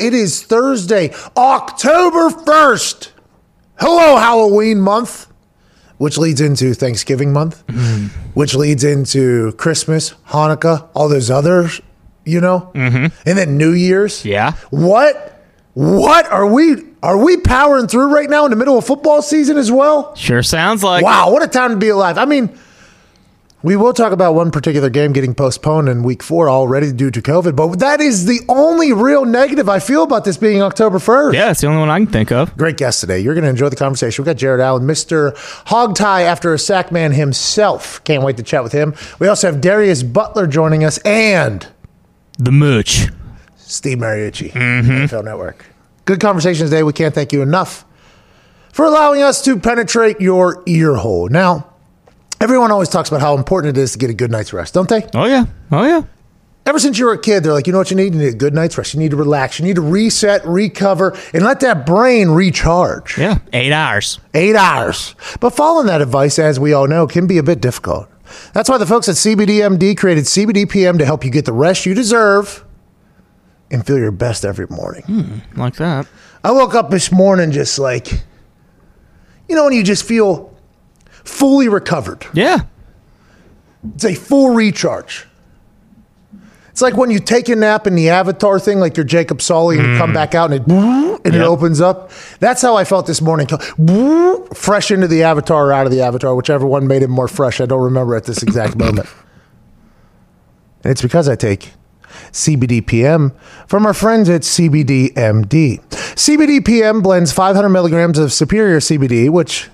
It is Thursday, October 1st. Hello, Halloween month, which leads into Thanksgiving month, which leads into Christmas, Hanukkah, all those others, you know? Mm-hmm. And then New Year's. Yeah. What? What are we are we powering through right now in the middle of football season as well? Sure sounds like. Wow, what a time to be alive. I mean, we will talk about one particular game getting postponed in week four already due to COVID, but that is the only real negative I feel about this being October 1st. Yeah, it's the only one I can think of. Great guest today. You're going to enjoy the conversation. We've got Jared Allen, Mr. Hogtie after a sack man himself. Can't wait to chat with him. We also have Darius Butler joining us and The mooch. Steve Mariucci, mm-hmm. NFL Network. Good conversation today. We can't thank you enough for allowing us to penetrate your ear hole. Now, everyone always talks about how important it is to get a good night's rest, don't they? Oh yeah. Oh yeah. Ever since you were a kid, they're like, you know what you need? You need a good night's rest. You need to relax. You need to reset, recover, and let that brain recharge. Yeah. Eight hours. Eight hours. But following that advice, as we all know, can be a bit difficult. That's why the folks at CBDMD created CBDPM to help you get the rest you deserve and feel your best every morning. Hmm, like that. I woke up this morning just like, you know, when you just feel fully recovered. Yeah. It's a full recharge. It's like when you take a nap in the avatar thing, like you're Jacob Sully, and you come mm. back out and it and it opens up. That's how I felt this morning. Fresh into the avatar or out of the avatar, whichever one made it more fresh. I don't remember at this exact moment. And it's because I take CBDPM from our friends at CBDMD. CBDPM blends 500 milligrams of superior CBD, which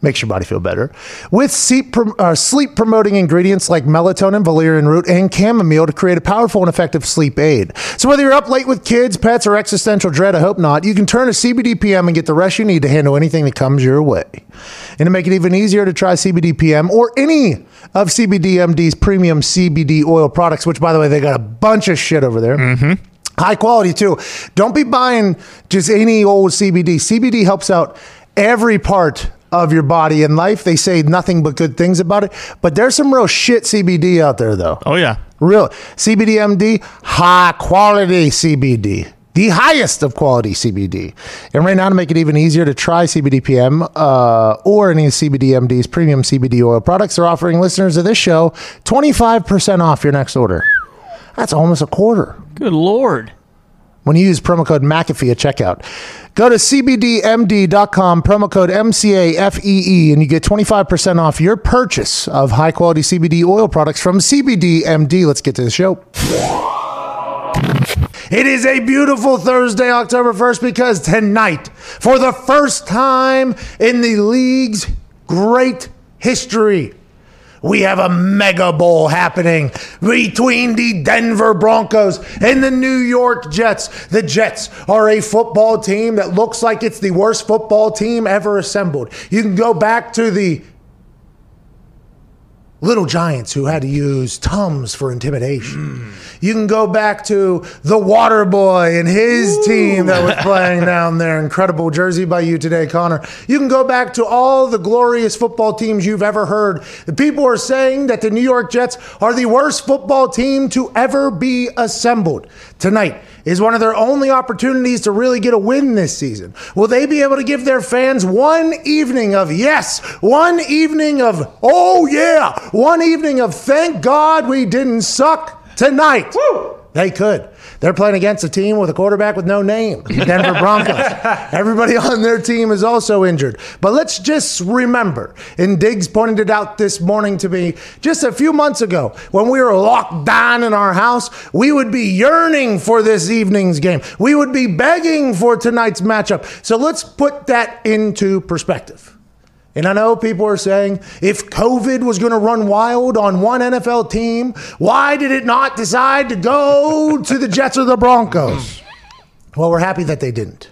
makes your body feel better, with sleep, uh, sleep promoting ingredients like melatonin, valerian root, and chamomile to create a powerful and effective sleep aid. So whether you're up late with kids, pets, or existential dread, I hope not, you can turn to CBDPM and get the rest you need to handle anything that comes your way. And to make it even easier to try CBDPM or any of CBDMD's premium CBD oil products, which by the way, they got a bunch of shit over there. High quality too. Don't be buying just any old CBD. CBD helps out every part of your body and life. They say nothing but good things about it, but there's some real shit CBD out there though. Oh yeah. Real CBDMD, high quality CBD. The highest of quality CBD. And right now, to make it even easier to try CBDPM uh, or any of CBDMD's premium CBD oil products, they're offering listeners of this show 25% off your next order. That's almost a quarter Good lord. when you use promo code McAfee at checkout. Go to cbdmd.com, promo code MCAFEE, and you get 25% off your purchase of high quality CBD oil products from CBDMD. Let's get to the show. It is a beautiful Thursday, October 1st, because tonight, for the first time in the league's great history, we have a mega bowl happening between the Denver Broncos and the New York Jets. The Jets are a football team that looks like it's the worst football team ever assembled. You can go back to the Little Giants who had to use Tums for intimidation. You can go back to the Water Boy and his team that was playing down there. Incredible jersey by you today, Connor. You can go back to all the glorious football teams you've ever heard. The people are saying that the New York Jets are the worst football team to ever be assembled. Tonight is one of their only opportunities to really get a win this season. Will they be able to give their fans one evening of yes, one evening of oh yeah, one evening of thank God we didn't suck tonight? They could. They're playing against a team with a quarterback with no name, the Denver Broncos. Everybody on their team is also injured. But let's just remember, and Diggs pointed it out this morning to me just a few months ago when we were locked down in our house, we would be yearning for this evening's game. We would be begging for tonight's matchup. So let's put that into perspective. And I know people are saying if COVID was going to run wild on one NFL team, why did it not decide to go to the Jets or the Broncos? Well, we're happy that they didn't,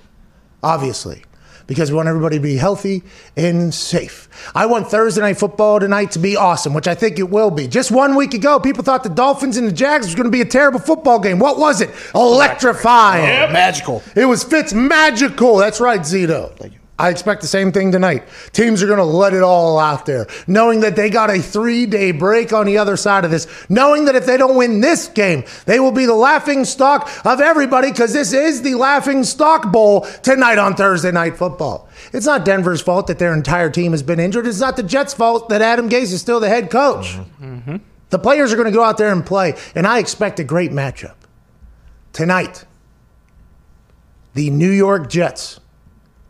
obviously, because we want everybody to be healthy and safe. I want Thursday Night Football tonight to be awesome, which I think it will be. Just one week ago, people thought the Dolphins and the Jags was going to be a terrible football game. What was it? Electrifying. Magical. It was Fitz magical. That's right, Zito. I expect the same thing tonight. Teams are going to let it all out there, knowing that they got a three day break on the other side of this, knowing that if they don't win this game, they will be the laughing stock of everybody because this is the laughing stock bowl tonight on Thursday Night Football. It's not Denver's fault that their entire team has been injured. It's not the Jets' fault that Adam Gase is still the head coach. Mm-hmm. Mm-hmm. The players are going to go out there and play, and I expect a great matchup. Tonight, the New York Jets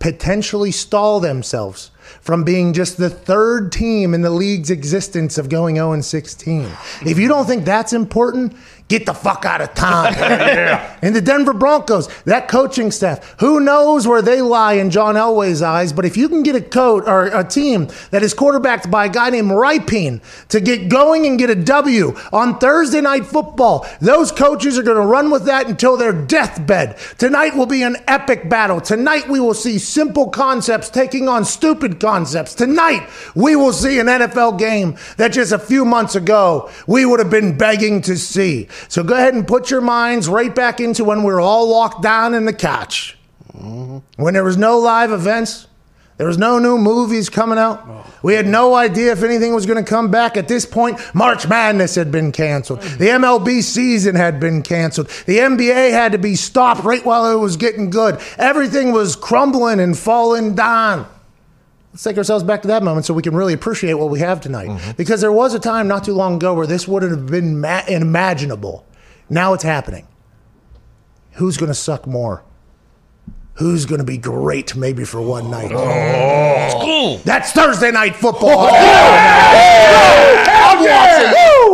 potentially stall themselves from being just the third team in the league's existence of going 0 16. If you don't think that's important, get the fuck out of town. And the Denver Broncos, that coaching staff, who knows where they lie in John Elway's eyes, but if you can get a coach or a team that is quarterbacked by a guy named Rypien to get going and get a W on Thursday night football, those coaches are going to run with that until their deathbed. Tonight will be an epic battle. Tonight we will see simple concepts taking on stupid concepts. Tonight we will see an NFL game that just a few months ago we would have been begging to see. So go ahead and put your minds right back into when we were all locked down in the couch. When there was no live events, there was no new movies coming out. We had no idea if anything was going to come back. At this point, March Madness had been canceled. The MLB season had been canceled. The NBA had to be stopped right while it was getting good. Everything was crumbling and falling down. Let's take ourselves back to that moment so we can really appreciate what we have tonight. Mm-hmm. Because there was a time not too long ago where this wouldn't have been ma- unimaginable. Now it's happening. Who's going to suck more? Who's going to be great maybe for one night? That's Thursday night football.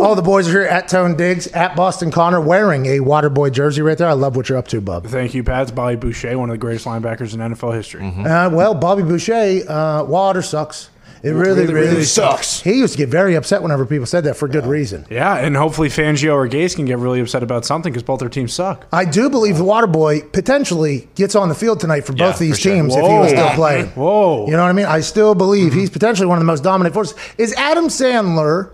All the boys are here at Tone Diggs, at Boston Connor, wearing a Waterboy jersey right there. I love what you're up to, Bub. Thank you, Pat. It's Bobby Boucher, one of the greatest linebackers in NFL history. Uh, well, Bobby Boucher, uh, water sucks. It really, really, really sucks. He used to get very upset whenever people said that for good reason. Yeah, and hopefully Fangio or Gase can get really upset about something because both their teams suck. I do believe the Waterboy potentially gets on the field tonight for both Yeah, these for sure. teams if he was still Whoa. playing. Whoa. You know what I mean? I still believe mm-hmm. he's potentially one of the most dominant forces. Is Adam Sandler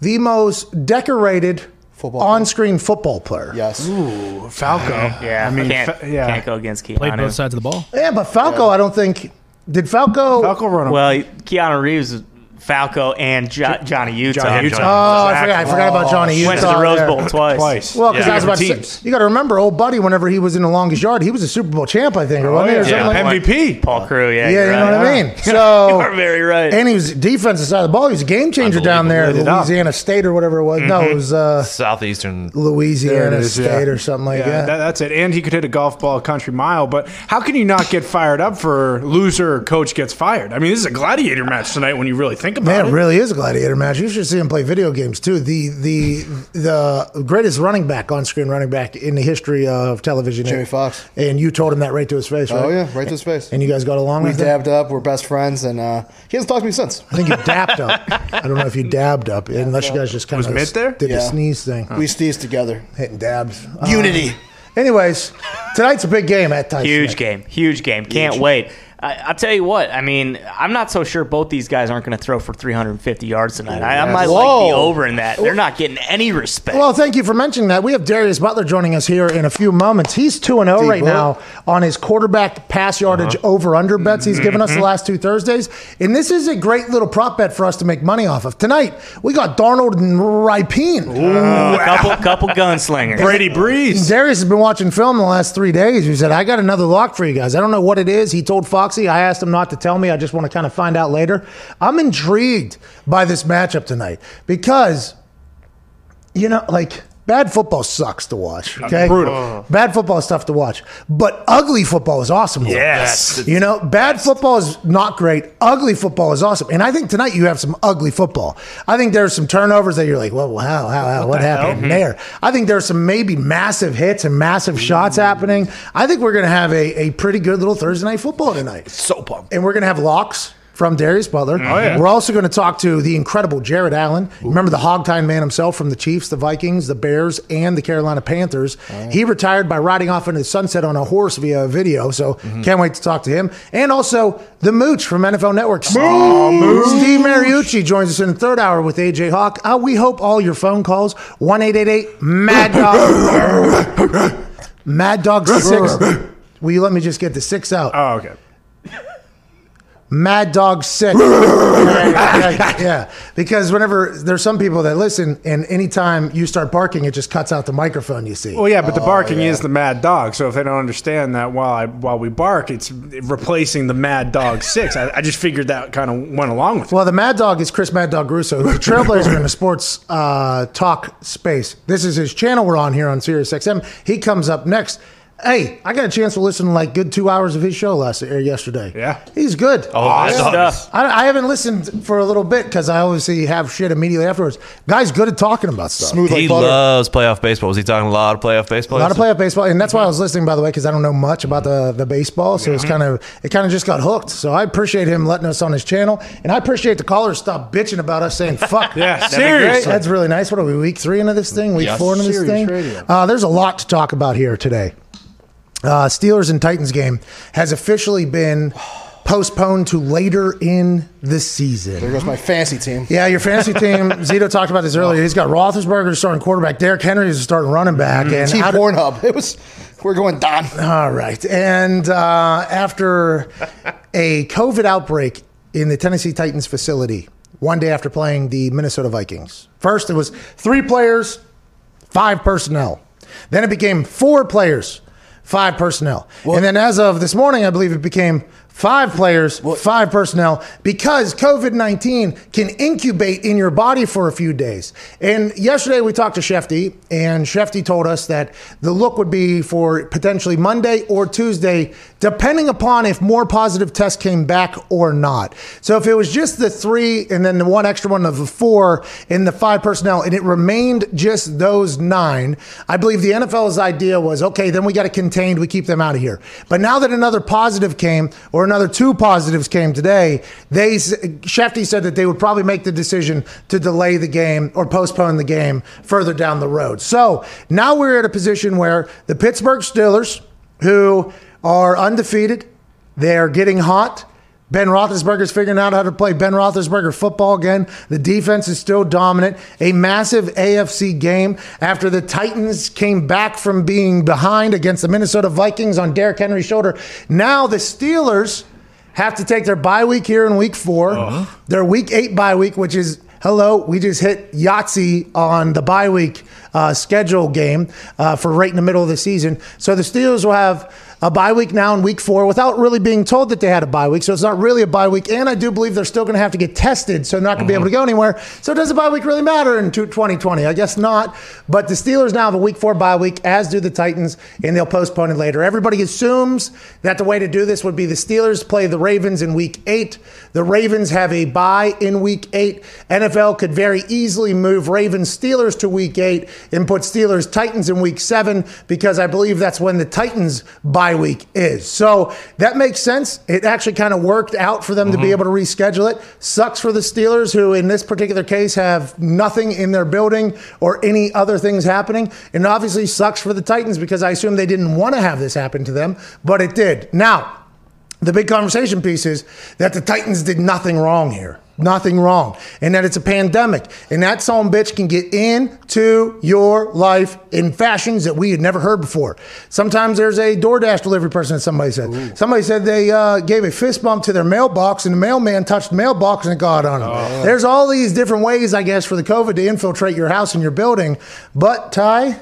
the most decorated Football player. on-screen football player? Yes. Ooh. Falco. Yeah, I mean, can't, fa- yeah. can't go against Keanu. Played both sides of the ball. Yeah, but Falco, I don't think did Falco. Falco run. Well, Keanu Reeves, Falco, and jo- Johnny Utah. Johnny Oh, I forgot. I forgot about Johnny Utah. Went to the Rose. Bowl twice. twice. Well, because Yeah. I was about to Different say, teams. you got to remember, old buddy. Whenever he was in the longest yard, he was a Super Bowl champ, I think, or wasn't he, or yeah. something Yeah. like that. MVP. Paul Crewe, yeah. Yeah, you're you know right. what I mean. So, You So, are very right. and he was defensive side of the ball. He was a game changer down there, at Lit it up. Louisiana State or whatever it was. No, it was uh, Southeastern. Louisiana There it is, State yeah. or something like Yeah, that. that, that's it. And he could hit a golf ball a country mile. But how can you not get fired up for loser coach gets fired? I mean, this is a gladiator match tonight when you really think about Man, it. it really is a gladiator match. You should see him play video games too. The the the greatest running back on screen running back in the history of television. Jimmy Fox. And you told him that right to his face, right? Oh yeah, right to his face. And you guys got along we with it? dabbed up. We're best friends, and uh, he hasn't talked to me since. I think you dabbed up. I don't know if you dabbed up, unless you guys just kind Was of Mitt there? did the sneeze thing, We sneezed together. hitting dabs. Unity. anyways, tonight's a big game at Tyson. Huge game. Huge game. Can't wait. I, I'll tell you what. I mean, I'm not so sure both these guys aren't going to throw for 350 yards tonight. I, I might like the over in that. They're not getting any respect. Well, thank you for mentioning that. We have Darius Butler joining us here in a few moments. He's 2 and 0 right now on his quarterback pass yardage uh-huh. over under bets he's mm-hmm. given us the mm-hmm. last two Thursdays. And this is a great little prop bet for us to make money off of. Tonight, we got Darnold and Rypien. a uh, couple, couple gunslingers. Brady Brees. Darius has been watching film the last three days. He said, I got another lock for you guys. I don't know what it is. He told Foxy. I asked him not to tell me. I just want to kind of find out later. I'm intrigued by this matchup tonight because, you know, like. Bad football sucks to watch. Uh, okay, brutal. Uh-huh. Bad football is tough to watch, but ugly football is awesome. to watch. Yes. You know, bad football is not great. Ugly football is awesome. And I think tonight you have some ugly football. I think there's some turnovers that you're like, well, how, how, how what, happened there? I think there's some maybe massive hits and massive shots happening. I think we're going to have a, a pretty good little Thursday night football tonight. So pumped. And we're going to have locks from Darius Butler. yeah. We're also going to talk to the incredible Jared Allen. Remember the Hogtime man himself from the Chiefs, the Vikings, the Bears, and the Carolina Panthers. He retired by riding off into the sunset on a horse via a video. So can't wait to talk to him. And also the Mooch from NFL Network. Steve, Steve Mariucci joins us in the third hour with AJ Hawk. Uh, we hope all your phone calls, 1 Mad Dog. Mad Dog 6. Will you let me just get the six out? Oh, okay. Mad Dog Six. yeah, yeah, yeah. Because whenever there's some people that listen, and anytime you start barking, it just cuts out the microphone. You see. Well, yeah, but the barking is the mad dog. So if they don't understand that while I while we bark, it's replacing the mad dog six. I, I just figured that kind of went along with it. Well, the Mad Dog is Chris Mad Dog Russo, who's a trailblazer in the sports uh, talk space. This is his channel we're on here on Sirius XM. He comes up next. Hey, I got a chance to listen to like good two hours of his show last or yesterday. Yeah. he's good. Oh, Mad Good Dog. stuff. I, I haven't listened for a little bit because I obviously have shit immediately afterwards. Guy's good at talking about stuff. Smooth like He butter. loves playoff baseball. Was he talking a lot of playoff baseball? A lot of playoff baseball, and that's why I was listening, by the way, because I don't know much about the, the baseball. So it's kind of it kind of just got hooked. So I appreciate him letting us on his channel, and I appreciate the callers stop bitching about us saying fuck. Yeah, seriously. That's really nice. What are we week three into this thing? Week Yes. four into this Sirius thing? radio. Uh, there's a lot to talk about here today. Uh, Steelers and Titans game has officially been postponed to later in the season. There goes my fancy team. Yeah, your fantasy team. Zito talked about this earlier. He's got Roethlisberger starting quarterback. Derrick Henry is starting running back. And Team how do- Pornhub. It was. We're going Don. all right. And uh, after a COVID outbreak in the Tennessee Titans facility, one day after playing the Minnesota Vikings, first it was three players, five personnel. Then it became four players, five personnel. and then as of this morning, I believe it became five players, five personnel, because COVID 19 can incubate in your body for a few days. And yesterday we talked to Shefty, and Shefty told us that the look would be for potentially Monday or Tuesday, depending upon if more positive tests came back or not. So if it was just the three and then the one extra one of the four in the five personnel, and it remained just those nine, I believe the NFL's idea was okay, then we got it contained, we keep them out of here. But now that another positive came, or another two positives came today, they Shefty said that they would probably make the decision to delay the game or postpone the game further down the road. So now we're at a position where the Pittsburgh Steelers, who are undefeated, they're getting hot. Ben Roethlisberger's figuring out how to play Ben Roethlisberger football again. The defense is still dominant. A massive AFC game after the Titans came back from being behind against the Minnesota Vikings on Derrick Henry's shoulder. Now the Steelers have to take their bye week here in week 4 Their week eight bye week, which is hello, we just hit Yahtzee on the bye week uh, schedule game uh, for right in the middle of the season. So the Steelers will have a bye week now in week four without really being told that they had a bye week. So it's not really a bye week. And I do believe they're still going to have to get tested. So they're not going to be able to go anywhere. So does a bye week really matter in 2020? I guess not. But the Steelers now have a week four bye week, as do the Titans, and they'll postpone it later. Everybody assumes that the way to do this would be the Steelers play the Ravens in week eight. The Ravens have a bye in week eight. NFL could very easily move Ravens Steelers to week eight and put Steelers Titans in week seven because I believe that's when the Titans bye week is. So that makes sense. It actually kind of worked out for them to be mm-hmm. able to reschedule it. Sucks for the Steelers, who in this particular case have nothing in their building or any other things happening. And obviously sucks for the Titans because I assume they didn't want to have this happen to them, but it did. Now, the big conversation piece is that the Titans did nothing wrong here. Nothing wrong. And that it's a pandemic. And that son bitch can get into your life in fashions that we had never heard before. Sometimes there's a DoorDash delivery person that somebody said. Somebody said they uh, gave a fist bump to their mailbox and the mailman touched the mailbox and it got on them. There's all these different ways, I guess, for the COVID to infiltrate your house and your building. But, Ty,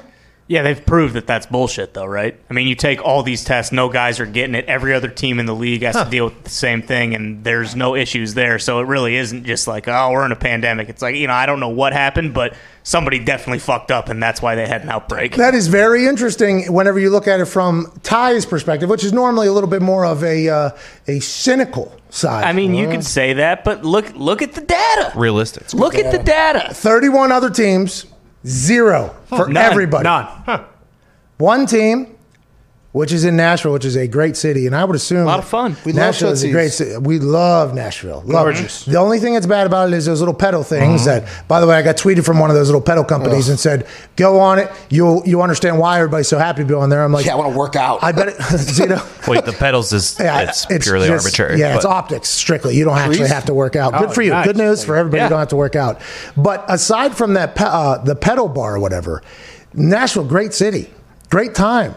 Yeah, they've proved that that's bullshit, though, right? I mean, you take all these tests, no guys are getting it. Every other team in the league has to deal with the same thing, and there's no issues there. So it really isn't just like, oh, we're in a pandemic. It's like, you know, I don't know what happened, but somebody definitely fucked up, and that's why they had an outbreak. That is very interesting whenever you look at it from Ty's perspective, which is normally a little bit more of a uh, a cynical side. I mean, you could say that, but look look at the data. Realistic. Look at the data. 31 other teams, zero for None. everybody. None. One team, which is in Nashville, which is a great city, and I would assume A lot of fun. We love Nashville is a great city. We love Nashville. Love it. The only thing that's bad about it is those little pedal things. That, by the way, I got tweeted from one of those little pedal companies and said, "Go on it. You'll you understand why everybody's so happy to be on there." I'm like, Yeah, I want to work out. I bet it, Zito. Wait, the pedals is Yeah, it's, purely just- arbitrary. Yeah, it's optics strictly. You don't actually Trees? have to work out. Good Oh, for you. nice. Good news for everybody. Yeah. You don't have to work out. But aside from that, pe- uh, the pedal bar or whatever, Nashville, great city, great time.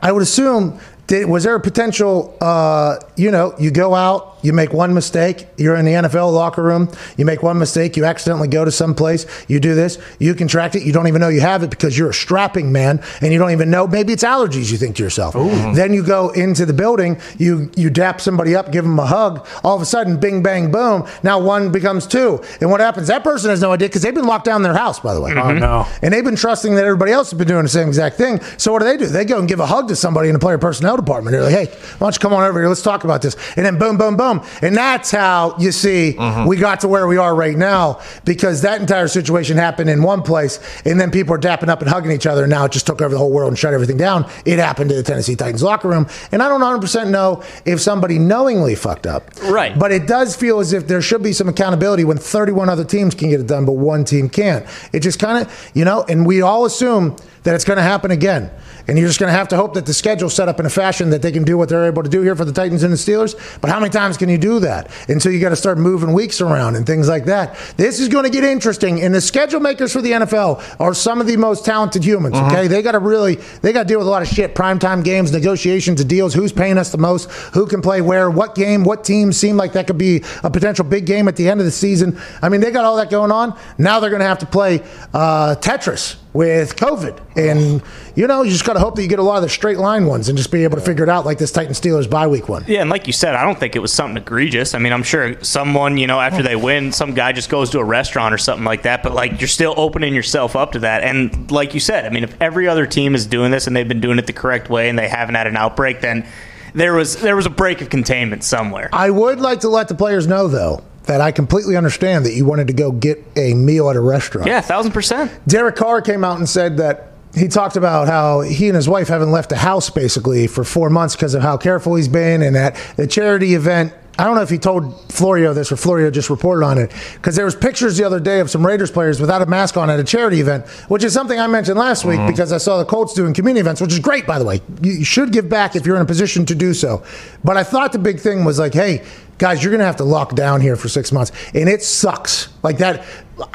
I would assume. Did, was there a potential? Uh, you know, you go out you make one mistake, you're in the NFL locker room, you make one mistake, you accidentally go to some place, you do this, you contract it, you don't even know you have it because you're a strapping man and you don't even know. Maybe it's allergies, you think to yourself. Mm-hmm. Then you go into the building, you, you dap somebody up, give them a hug, all of a sudden, bing, bang, boom, now one becomes two. And what happens? That person has no idea because they've been locked down in their house, by the way. Mm-hmm. Oh no. And they've been trusting that everybody else has been doing the same exact thing. So what do they do? They go and give a hug to somebody in the player personnel department. They're like, "Hey, why don't you come on over here? Let's talk about this." And then boom, boom, boom, and that's how you see mm-hmm. we got to where we are right now because that entire situation happened in one place, and then people are dapping up and hugging each other. And now it just took over the whole world and shut everything down. It happened to the Tennessee Titans locker room, and I don't 100 percent know if somebody knowingly fucked up. Right. But it does feel as if there should be some accountability when 31 other teams can get it done, but one team can't. It just kind of, you know, and we all assume that it's going to happen again. And you're just going to have to hope that the schedule's set up in a fashion that they can do what they're able to do here for the Titans and the Steelers. But how many times can you do that? And so you got to start moving weeks around and things like that. This is going to get interesting. And the schedule makers for the NFL are some of the most talented humans. Okay, they got to really they got to deal with a lot of shit. Primetime games, negotiations, of deals. Who's paying us the most? Who can play where? What game? What teams seem like that could be a potential big game at the end of the season? I mean, they got all that going on. Now they're going to have to play uh, Tetris with COVID. And, you know, you just got to hope that you get a lot of the straight line ones and just be able to figure it out like this Titan Steelers bye week one. Yeah, and like you said, I don't think it was something egregious. I mean, I'm sure someone, you know, after they win, some guy just goes to a restaurant or something like that, but like you're still opening yourself up to that. And like you said, I mean, if every other team is doing this and they've been doing it the correct way and they haven't had an outbreak, then there was there was a break of containment somewhere. I would like to let the players know, though, that I completely understand that you wanted to go get a meal at a restaurant. Yeah, thousand percent. Derek Carr came out and said that he talked about how he and his wife haven't left the house basically for four months because of how careful he's been. And at the charity event, I don't know if he told Florio this or Florio just reported on it because there was pictures the other day of some Raiders players without a mask on at a charity event, which is something I mentioned last week mm-hmm. because I saw the Colts doing community events, which is great, by the way. You should give back if you're in a position to do so. But I thought the big thing was like, hey, guys, you're going to have to lock down here for six months. And it sucks. Like that.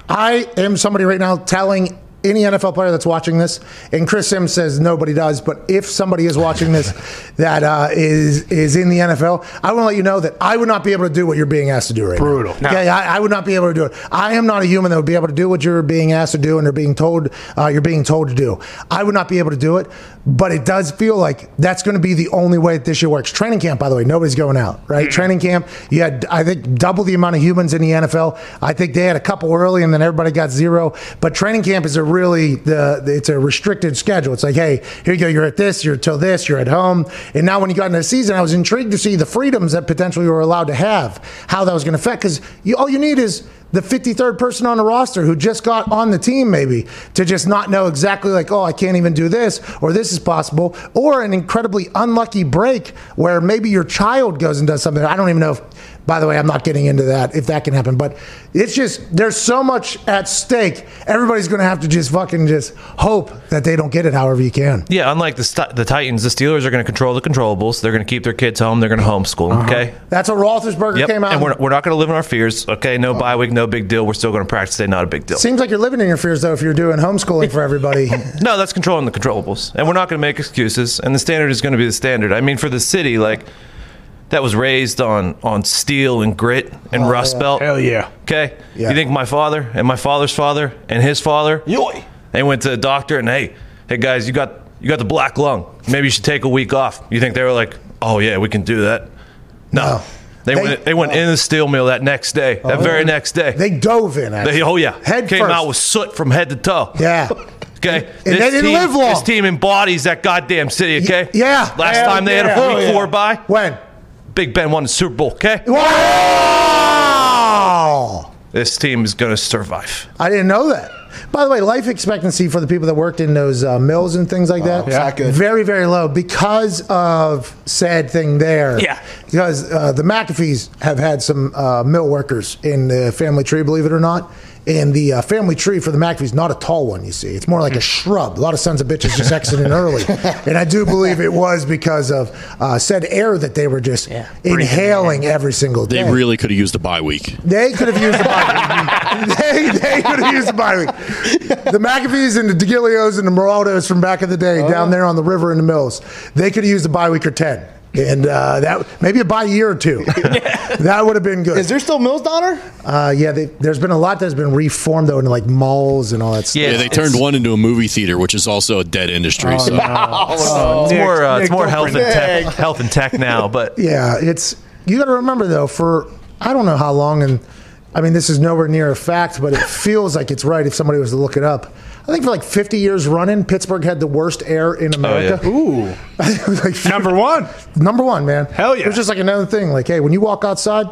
I am somebody right now telling any NFL player that's watching this, and Chris Sims says nobody does, but if somebody is watching this that uh, is is in the NFL, I want to let you know that I would not be able to do what you're being asked to do right Brutal. now. Okay, I, I would not be able to do it. I am not a human that would be able to do what you're being asked to do, and they're being told uh, you're being told to do. I would not be able to do it, but it does feel like that's going to be the only way that this year works. Training camp, by the way, nobody's going out, right? Training camp, you had I think double the amount of humans in the NFL. I think they had a couple early, and then everybody got zero. But training camp is a really the it's a restricted schedule. It's like, hey, here you go. You're at this. You're till this. You're at home. And now when you got into the season, I was intrigued to see the freedoms that potentially you were allowed to have, how that was going to affect. Because you, all you need is the 53rd person on the roster who just got on the team maybe to just not know exactly like oh i can't even do this or this is possible or an incredibly unlucky break where maybe your child goes and does something. I don't even know if by the way i'm not getting into that if that can happen but it's just there's so much at stake everybody's going to have to just fucking just hope that they don't get it however you can Yeah, unlike the St- the Titans, the Steelers are going to control the controllables. They're going to keep their kids home. They're going to homeschool. them, Okay. that's what Roethlisberger Yep. came out And we're, we're not going to live in our fears. Okay. No bye week. No big deal. We're still going to practice. Say not a big deal. Seems like you're living in your fears though if you're doing homeschooling for everybody. No, that's controlling the controllables. And we're not going to make excuses. And the standard is going to be the standard. I mean, for the city, like that was raised on on steel and grit and oh, rust belt. Hell yeah. Okay. Yeah. You think my father and my father's father and his father, Yoy. they went to the doctor and hey, hey guys, you got you got the black lung. Maybe you should take a week off. You think they were like, oh yeah, we can do that? No. No. They, They- went they went in the steel mill that next day. That oh. very next day. they dove in They- oh yeah. Head Came first. out with soot from head to toe. yeah Okay. And they didn't team, live long. This team embodies that goddamn city, okay? yeah. Last Hell time they had yeah. a Oh, week yeah. four bye, when Big Ben won the Super Bowl, okay? wow This team is going to survive. I didn't know that. By the way, life expectancy for the people that worked in those uh, mills and things like that, it's not good. very, very low because of said thing there. Yeah. Because uh, the McAfees have had some uh, mill workers in the family tree, believe it or not. And the uh, family tree for the McAfees, not a tall one, you see. It's more like a shrub. A lot of sons of bitches just exiting early. And I do believe it was because of uh, said air that they were just Yeah. Inhaling every single day. They really could have used a bye week. They could have used the bye week. they, they could have used the bye week. The McAfees and the DeGilios and the Moraldos from back in the day down there on the river in the mills, they could have used the bye week or 10. And uh, that maybe by a year or two, that would have been good. Is there still Mills Donner? Uh, yeah, they, there's been a lot that's been reformed though into like malls and all that stuff. Yeah, Yeah, they turned one into a movie theater, which is also a dead industry. so It's Nick, more, uh, Nick, it's more health and bring tech, health and tech now. But Yeah, it's you got to remember though. For I don't know how long, and I mean this is nowhere near a fact, but it feels like it's right if somebody was to look it up. I think for like 50 years running, Pittsburgh had the worst air in oh, America. yeah. Ooh, was like number one. number one, man. Hell yeah. It was just like another thing. Like, hey, when you walk outside,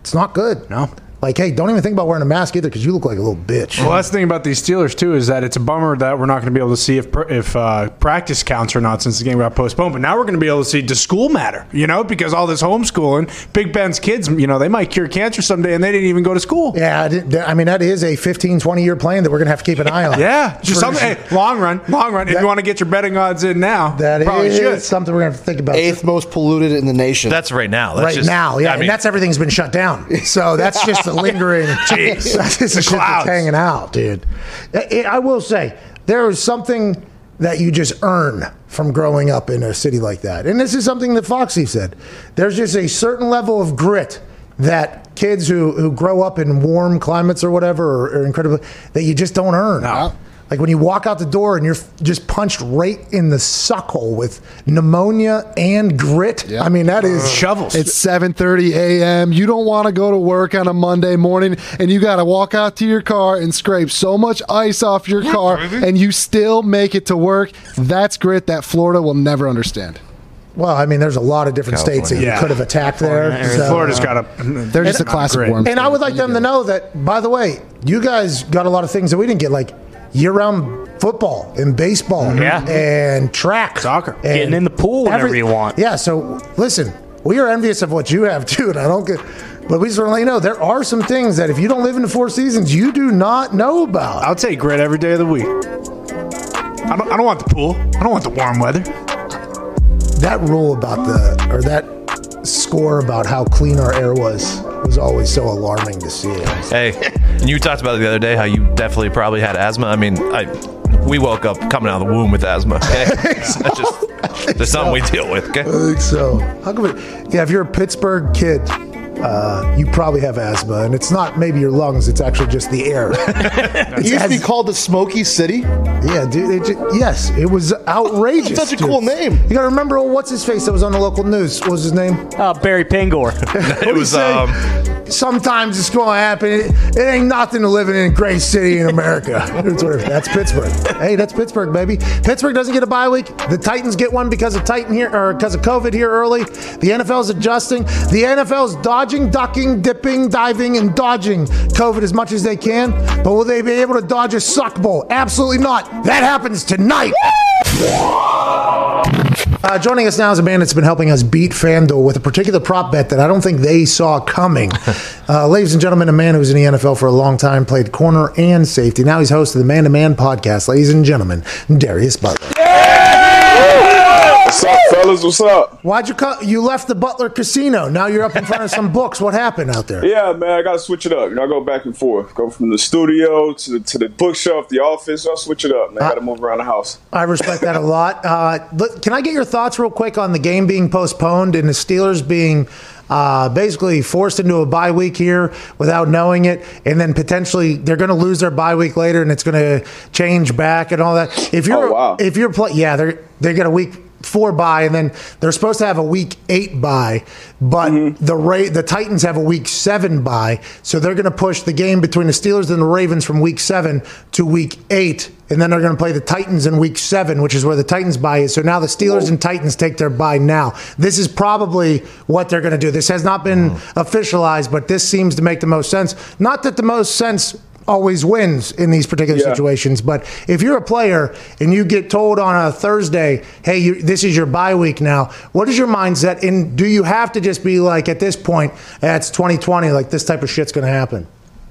it's not good. No. Like, hey, don't even think about wearing a mask either because you look like a little bitch. Well, that's the thing about these Steelers too is that it's a bummer that we're not going to be able to see if if uh, practice counts or not since the game got postponed. But now we're going to be able to see does school matter? You know, because all this homeschooling, Big Ben's kids, you know, they might cure cancer someday and they didn't even go to school. Yeah, I, mean, that is a 15, 20 year plan that we're going to have to keep an eye on. Yeah, just something. Hey, long run, long run. if you want to get your betting odds in now, That probably is should. something we're going to have to think about. Eighth most polluted in the nation. that's right now. That's right just, now, yeah, I mean, and that's everything's been shut down. So that's just a lingering. Jeez. just the shit that's hanging out, dude. I I will say there is something that you just earn from growing up in a city like that, and this is something that Foxy said. There's just a certain level of grit that kids who who grow up in warm climates or whatever are, are incredibly that you just don't earn. No. Like when you walk out the door and you're just punched right in the suck hole with pneumonia and grit. I mean, that is uh, Shovels. It's 7:30 a.m. You don't want to go to work on a Monday morning and you got to walk out to your car and scrape so much ice off your car and you still make it to work. That's grit that Florida will never understand. Well, I mean, there's a lot of different states that you Yeah. could have attacked there. so- Florida's got a. They're just a classic great. warm. and I would like them to know that, by the way, you guys got a lot of things that we didn't get, like year-round football and baseball, mm-hmm. Yeah. and track, Soccer. and Getting in the pool whenever you want. Yeah. So listen, we are envious of what you have too, and I don't get. But we just want to let you know there are some things that if you don't live in the Four Seasons, you do not know about. I'll take grit every day of the week. I don't, I don't want the pool. I don't want the warm weather. that rule about the or that score about how clean our air was was always so alarming to see. Hey, and you talked about it the other day how you definitely probably had asthma. I mean, I we woke up coming out of the womb with asthma. Okay, that's just there's something we deal with. Okay, I think so. How come it? Yeah, if you're a Pittsburgh kid, uh, you probably have asthma, and it's not maybe your lungs; it's actually just the air. it used to be called the Smoky City. yeah, dude. It ju- yes, it was outrageous. That's such a dude. cool name. You got to remember oh, what's his face that was on the local news. What was his name? Uh, Barry Pangor. it was um. Sometimes it's going to happen. It, it ain't nothing to living in a great city in America. That's, that's Pittsburgh. Hey, that's Pittsburgh, baby. Pittsburgh doesn't get a bye week. The Titans get one because of Titan here or because of COVID here early. The NFL's adjusting. The NFL's dodging, ducking, dipping, diving, and dodging COVID as much as they can. But will they be able to dodge a suck bowl? Absolutely not. That happens tonight. Uh, joining us now is a man that's been helping us beat FanDuel with a particular prop bet that I don't think they saw coming. Uh, ladies and gentlemen, a man who was in the NFL for a long time, played corner and safety. Now he's host of the Man to Man podcast. Ladies and gentlemen, Darius Butler. What's up, fellas? What's up? Why'd you cut? You left the Butler Casino. Now you're up in front of some books. What happened out there? Yeah, man, I gotta switch it up. You know, I go back and forth. Go from the studio to the, to the bookshelf, the office. I'll switch it up, man. I gotta move around the house. I respect that a lot. Uh, can I get your thoughts real quick on the game being postponed and the Steelers being uh, basically forced into a bye week here without knowing it, and then potentially they're going to lose their bye week later, and it's going to change back and all that. If you're Oh, wow. if you're play, yeah, they're they get a week four bye, and then they're supposed to have a week eight bye, but Mm-hmm. the Ra- the Titans have a week seven bye, so they're going to push the game between the Steelers and the Ravens from week seven to week eight, and then they're going to play the Titans in week seven, which is where the Titans bye is. So now the Steelers and Titans take their bye now. This is probably what they're going to do. This has not been officialized, but this seems to make the most sense. Not that the most sense always wins in these particular Yeah. situations. But if you're a player and you get told on a Thursday, "Hey, you, this is your bye week now," what is your mindset? And do you have to just be like, at this point, that's 2020, like this type of shit's going to happen?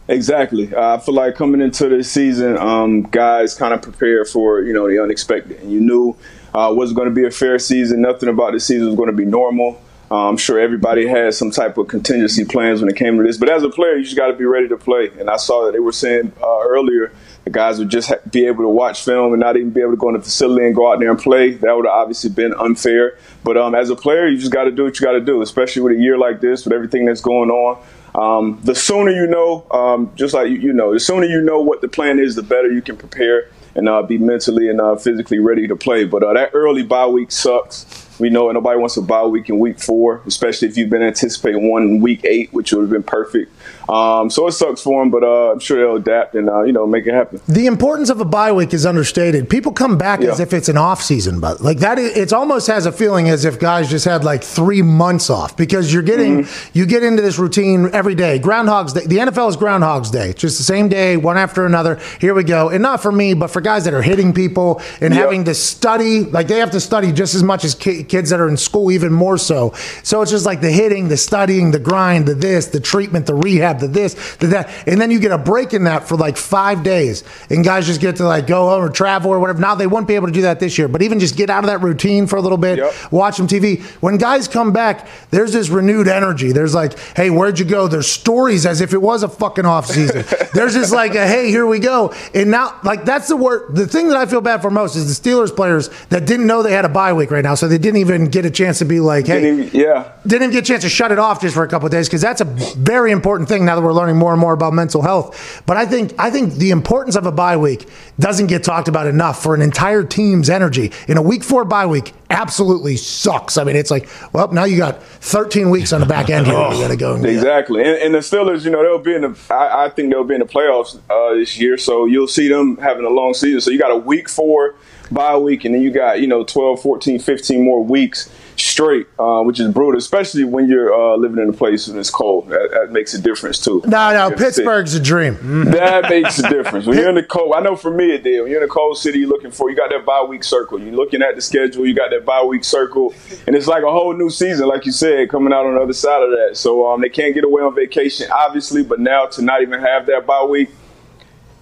Exactly. Uh, I feel like coming into this season, um, guys kind of prepared for you know the unexpected, and you knew uh, it wasn't going to be a fair season. Nothing about the season was going to be normal. I'm sure everybody had some type of contingency plans when it came to this, but as a player, you just got to be ready to play. And I saw that they were saying uh, earlier the guys would just ha- be able to watch film and not even be able to go in the facility and go out there and play. That would have obviously been unfair. But um, as a player, you just got to do what you got to do, especially with a year like this, with everything that's going on. Um, the sooner you know, um, just like you, you know, the sooner you know what the plan is, the better you can prepare and uh, be mentally and uh, physically ready to play. But uh, that early bye week sucks. We know nobody wants a bye week in week four, especially if you've been anticipating one in week eight, which would have been perfect. Um, so it sucks for them, but uh, I'm sure they'll adapt and uh, you know make it happen. The importance of a bye week is understated. People come back Yeah. as if it's an off season, but like that, is- it's almost has a feeling as if guys just had like three months off because you're getting Mm-hmm. you get into this routine every day. Groundhog's Day. The NFL is Groundhog's Day. It's just the same day, one after another. Here we go, and not for me, but for guys that are hitting people and having to study. Like they have to study just as much as ki- kids that are in school, even more so. So it's just like the hitting, the studying, the grind, the this, the treatment, the rehab, the this, the that, and then you get a break in that for like five days, and guys just get to like go home or travel or whatever. Now they won't be able to do that this year, but even just get out of that routine for a little bit, Yep. watch some TV. When guys come back, there's this renewed energy. There's like, hey, where'd you go? There's stories as if it was a fucking off season. there's just like a hey, here we go. And now, like that's the word. The thing that I feel bad for most is the Steelers players that didn't know they had a bye week right now, so they didn't even get a chance to be like, hey, Didn't even- yeah. didn't even get a chance to shut it off just for a couple of days because that's a very important thing now that we're learning more and more about mental health. But I think I think the importance of a bye week doesn't get talked about enough for an entire team's energy. In a week four bye week, absolutely sucks. I mean, it's like, well, now you got 13 weeks on the back end here. You got to go. And. Exactly, and, and the Steelers, you know, they'll be in the. I, I think they'll be in the playoffs uh, this year, so you'll see them having a long season. So you got a week four bye week, and then you got you know 12, 14, 15 more weeks straight, uh, which is brutal, especially when you're uh, living in a place when it's cold. That, that makes a difference too. No, no. Pittsburgh's a dream. That makes a difference. When you're in the cold, I know for me it did. When you're in a cold city, you're looking for, you got that bye week circle. You're looking at the schedule, you got that bye week circle, and it's like a whole new season, like you said, coming out on the other side of that. So um, they can't get away on vacation, obviously, but now to not even have that bye week,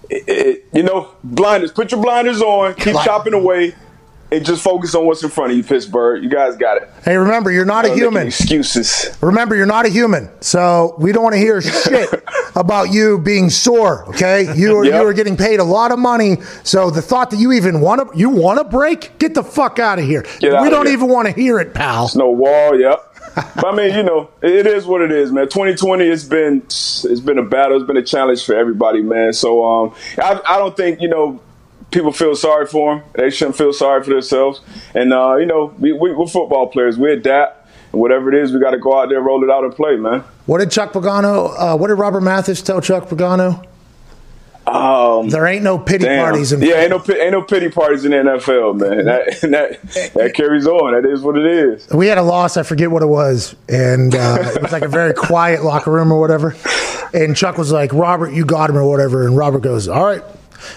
it, it, you know, blinders, put your blinders on, keep chopping away, and just focus on what's in front of you, Pittsburgh. You guys got it. Hey, remember, you're not a human. Excuses. Remember, you're not a human, so we don't want to hear shit about you being sore. Okay, you are Yep. you are getting paid a lot of money, so the thought that you even want to you want to break, get the fuck out of here. Get we don't here. even want to hear it, pal. No wall, yep. but I mean, you know, it it is what it is, man. 2020, it's been it's been a battle, it's been a challenge for everybody, man. So um, I, I don't think you know people feel sorry for them. They shouldn't feel sorry for themselves. And uh, you know, we, we, we're football players. We adapt. And whatever it is, we got to go out there, roll it out, and play, man. What did Chuck Pagano? Uh, what did Robert Mathis tell Chuck Pagano? Um, There ain't no pity Damn. parties in yeah, ain't no ain't no pity parties in the NFL, man. That that that carries on. That is what it is. We had a loss. I forget what it was, and uh, it was like a very quiet locker room or whatever. And Chuck was like, "Robert, you got him or whatever." And Robert goes, "All right."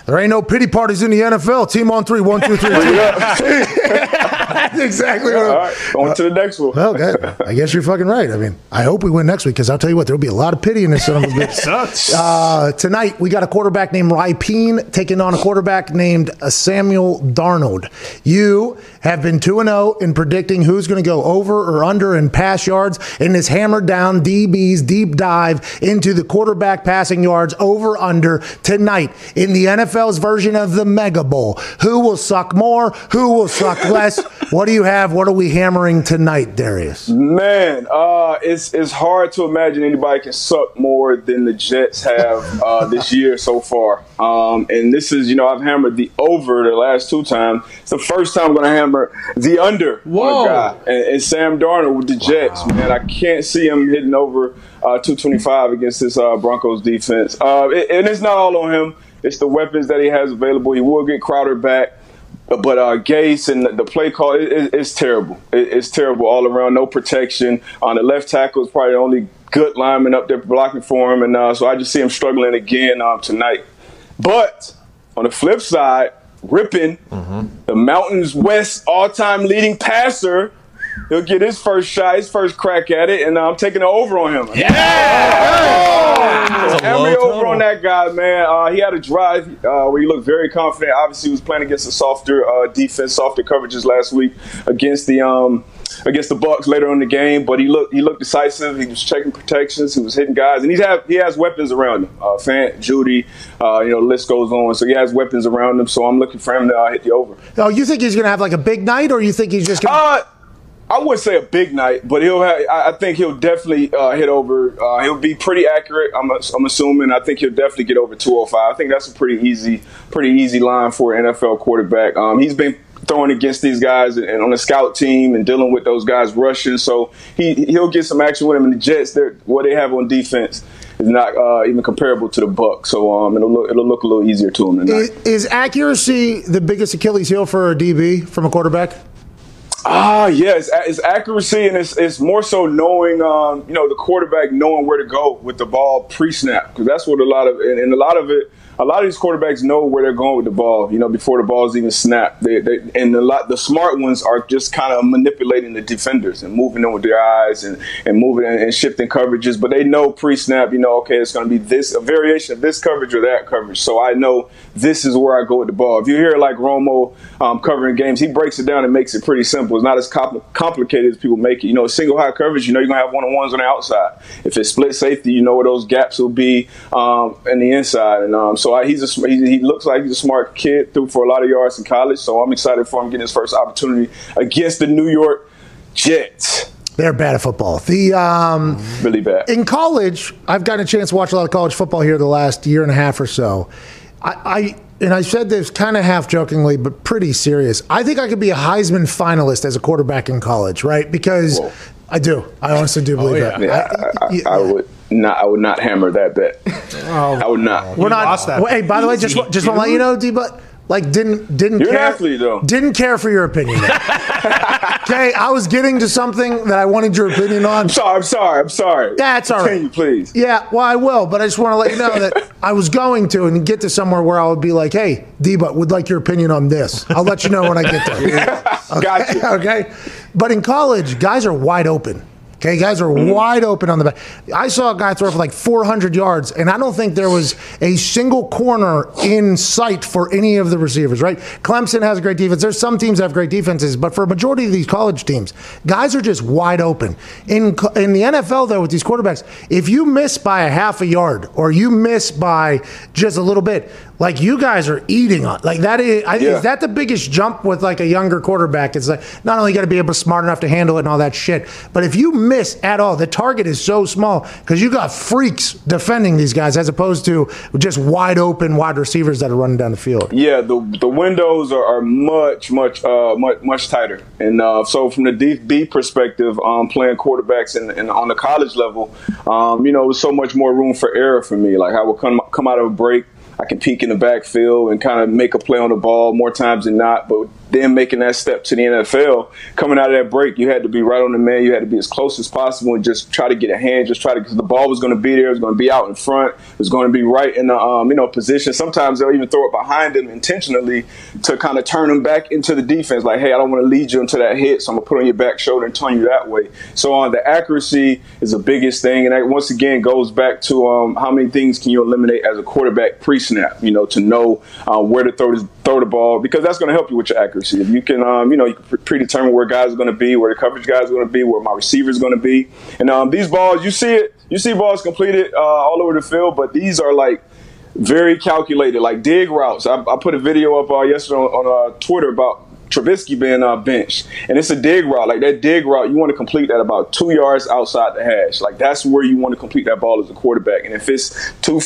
There ain't no pity parties in the NFL. Team on three, one, two, three. That's exactly what. All I'm- right, on to the next one. Well, good. I guess you're fucking right. I mean, I hope we win next week because I'll tell you what, there'll be a lot of pity in this son of a bitch. Sucks. Uh, tonight, we got a quarterback named Rypien taking on a quarterback named uh, Samuel Darnold. You have been 2 and 0 in predicting who's going to go over or under in pass yards in this hammered down DB's deep dive into the quarterback passing yards over under tonight in the NFL's version of the Mega Bowl. Who will suck more? Who will suck less? what do you have? What are we hammering tonight, Darius? Man, uh, it's it's hard to imagine anybody can suck more than the Jets have uh, this year so far. Um, and this is, you know, I've hammered the over the last two times. It's the first time I'm going to hammer the under Whoa. guy. And, and Sam Darnold with the Jets, man, I can't see him hitting over uh, 225 against this uh, Broncos defense. Uh, it- and it's not all on him. It's the weapons that he has available. He will get Crowder back. But uh, Gase and the- play call, it, it, it's terrible. It, it's terrible all around. No protection. On the left tackle is probably the only good lineman up there blocking for him. And uh, so I just see him struggling again um, tonight. But on the flip side, Rypien, the Mountains West all-time leading passer, he'll get his first shot, his first crack at it, and uh, I'm taking the over on him. Yeah! That's a Every over on that guy, man. Uh, he had a drive uh, where he looked very confident. Obviously, he was playing against a softer uh, defense, softer coverages last week against the um, against the Bucs later on in the game. But he looked he looked decisive. He was checking protections. He was hitting guys, and he have he has weapons around him. Uh, Fant, Jeudy, uh, you know, the list goes on. So he has weapons around him. So I'm looking for him to uh, hit the over. Oh, you think he's going to have like a big night, or you think he's just going? to... I wouldn't say a big night, but he'll have. I think he'll definitely uh, hit over. Uh, he'll be pretty accurate. I'm, I'm assuming. I think he'll definitely get over 205. I think that's a pretty easy, pretty easy line for an NFL quarterback. Um, he's been throwing against these guys and on the scout team and dealing with those guys rushing, so he he'll get some action with him. And the Jets, what they have on defense is not uh, even comparable to the Bucs. So um, it'll look it'll look a little easier to him tonight. Is, is accuracy the biggest Achilles heel for a DB from a quarterback? Ah, yeah, it's, it's accuracy and it's, it's more so knowing, um, you know, the quarterback knowing where to go with the ball pre-snap because that's what a lot of and, and a lot of it. A lot of these quarterbacks know where they're going with the ball, you know, before the ball's even snapped. They, they, and a lot, the smart ones are just kind of manipulating the defenders and moving them with their eyes and, and moving and, and shifting coverages. But they know pre-snap, you know, okay, it's going to be this a variation of this coverage or that coverage. So I know this is where I go with the ball. If you hear like Romo um, covering games, he breaks it down and makes it pretty simple. It's not as compl- complicated as people make it. You know, single high coverage, you know, you're gonna have one on ones on the outside. If it's split safety, you know where those gaps will be um, in the inside. And um, so I, he's a he, he looks like he's a smart kid. Threw for a lot of yards in college. So I'm excited for him getting his first opportunity against the New York Jets. They're bad at football. The um, Really bad. in college, I've gotten a chance to watch a lot of college football here the last year and a half or so. I, I and I said this kind of half jokingly, but pretty serious. I think I could be a Heisman finalist as a quarterback in college, right? Because Whoa. I do. I honestly do believe yeah. that. Yeah, I, I, yeah. I would not. I would not hammer that bet. Oh, I would not. We're not. lost that. well, hey, by the way, just Easy, just want to let you know, D. But like, didn't didn't You're an care. athlete, though. Didn't care for your opinion. okay, I was getting to something that I wanted your opinion on. I'm sorry. I'm sorry. I'm sorry. That's all right. Continue, please. Yeah, well, I will, but I just want to let you know that I was going to and get to somewhere where I would be like, hey, Deba, would like your opinion on this. I'll let you know when I get there. Okay? Gotcha. okay. But in college, guys are wide open. Okay, guys are Mm-hmm. wide open on the back. I saw a guy throw for like 400 yards, and I don't think there was a single corner in sight for any of the receivers, right? Clemson has a great defense. There's some teams that have great defenses, but for a majority of these college teams, guys are just wide open. In, in the NFL, though, with these quarterbacks, if you miss by a half a yard or you miss by just a little bit, like you guys are eating on like that is I, Yeah. is that the biggest jump with like a younger quarterback it's like not only got to be able to smart enough to handle it and all that shit but if you miss at all the target is so small because you got freaks defending these guys as opposed to just wide open wide receivers that are running down the field Yeah, the the windows are, are much much uh much much tighter, and uh, so from the DB perspective, um, playing quarterbacks and, and on the college level, um, you know, there's so much more room for error for me. Like I would come come out of a break. I can peek in the backfield and kind of make a play on the ball more times than not. But then making that step to the NFL, coming out of that break, you had to be right on the man. You had to be as close as possible and just try to get a hand. Just try to because the ball was going to be there. It was going to be out in front. It was going to be right in the um, you know position. Sometimes they'll even throw it behind him intentionally to kind of turn him back into the defense. Like, hey, I don't want to lead you into that hit, so I'm gonna put on your back shoulder and turn you that way. So on the accuracy is the biggest thing, and that once again goes back to um, how many things can you eliminate as a quarterback pre-snap. You know, to know uh, where to throw the, throw the ball because that's going to help you with your accuracy. If you can, um, you know, you can predetermine where guys are going to be, where the coverage guys are going to be, where my receiver is going to be, and um, these balls, you see it, you see balls completed uh, all over the field, but these are like very calculated, like dig routes. I, I put a video up uh, yesterday on, on uh, Twitter about Trubisky being uh, benched, and it's a dig route. Like that dig route, you want to complete that about two yards outside the hash. Like that's where you want to complete that ball as a quarterback. And if it's too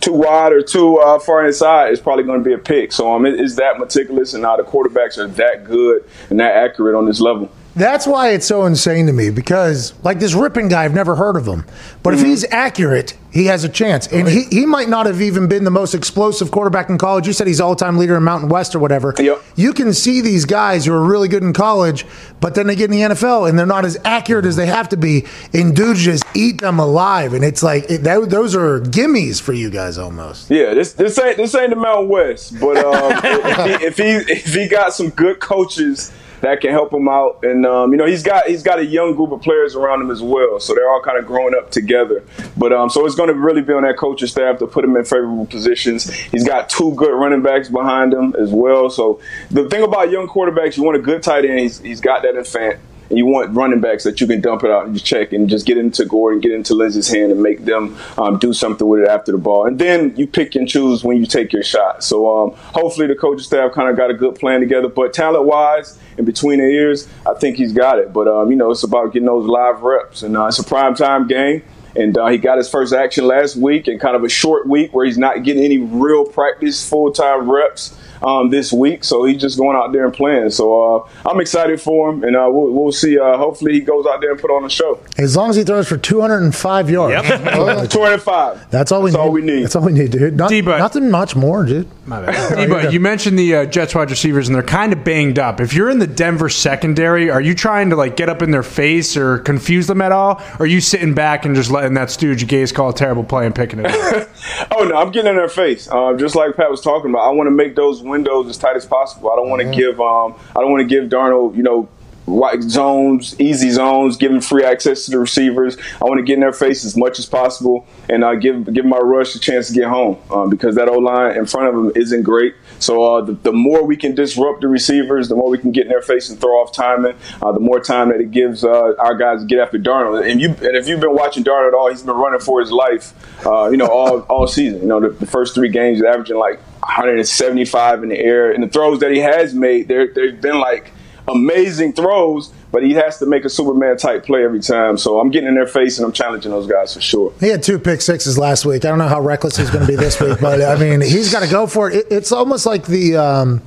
too wide or too uh, far inside, it's probably going to be a pick. So um, it, it's that meticulous, and now the quarterbacks are that good and that accurate on this level. That's why it's so insane to me because, like this Rypien guy, I've never heard of him. But Mm-hmm. if he's accurate, he has a chance. And he, he might not have even been the most explosive quarterback in college. You said he's all time leader in Mountain West or whatever. Yep. You can see these guys who are really good in college, but then they get in the NFL and they're not as accurate as they have to be. And dudes just eat them alive. And it's like, it, that, those are gimmies for you guys almost. Yeah, this this ain't this ain't the Mountain West, but um, if, he, if he if he got some good coaches that can help him out. And um, you know, he's got he's got a young group of players around him as well, so they're all kind of growing up together. But um, so it's going to really be on that coaching staff to put him in favorable positions. He's got two good running backs behind him as well. So the thing about young quarterbacks, you want a good tight end. He's, he's got that in Fant and you want running backs that you can dump it out and just check and just get into Gordon, get into Lindsay's hand, and make them um, do something with it after the ball. And then you pick and choose when you take your shot. So um, hopefully the coaching staff kind of got a good plan together. But talent wise, in between the ears, I think he's got it. But um, you know, it's about getting those live reps, and uh, it's a prime time game. And uh, he got his first action last week, and kind of a short week where he's not getting any real practice, full time reps um, this week. So he's just going out there and playing. So uh, I'm excited for him, and uh, we'll, we'll, see. Uh, hopefully, he goes out there and put on a show. As long as he throws for 205 yards. Yep. 205. That's all we That's need. all we need. That's all we need, dude. Not, D-But- nothing much more, dude. My bad. Debo, you mentioned the uh, Jets wide receivers, and they're kind of banged up. If you're in the Denver secondary, are you trying to like get up in their face or confuse them at all? Or are you sitting back and just letting that stooge Gase call a terrible play and picking it up? Oh no, I'm getting in their face. Uh, just like Pat was talking about, I want to make those windows as tight as possible. I don't want to give, um, I don't want to give Darnold, you know, white zones, easy zones, giving free access to the receivers. I want to get in their face as much as possible and uh, give give my rush a chance to get home um, because that O line in front of them isn't great. So uh, the, the more we can disrupt the receivers, the more we can get in their face and throw off timing. Uh, the more time that it gives uh, our guys to get after Darnold. And you and if you've been watching Darnold at all, he's been running for his life. Uh, you know all all season. You know the, the first three games, he's averaging like 175 in the air, and the throws that he has made, there they've been like amazing throws, but he has to make a Superman type play every time. So I'm getting in their face and I'm challenging those guys for sure. He had two pick sixes last week. I don't know how reckless he's going to be this week, but I mean, he's got to go for it. it. It's almost like the um,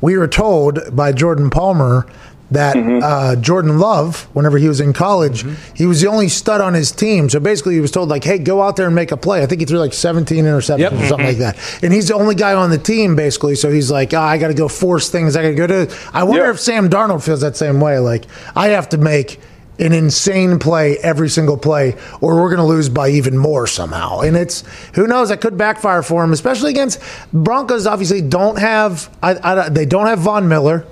we were told by Jordan Palmer that uh, Jordan Love, whenever he was in college, he was the only stud on his team. So basically, he was told like, "Hey, go out there and make a play." I think he threw like 17 interceptions or something like that, and he's the only guy on the team basically. So he's like, "Ah, "I got to go force things. I got to go to." I wonder Yeah. if Sam Darnold feels that same way. Like, I have to make an insane play every single play, or we're going to lose by even more somehow. And it's who knows that could backfire for him, especially against Broncos. Obviously, don't have I, I, they don't have Von Miller.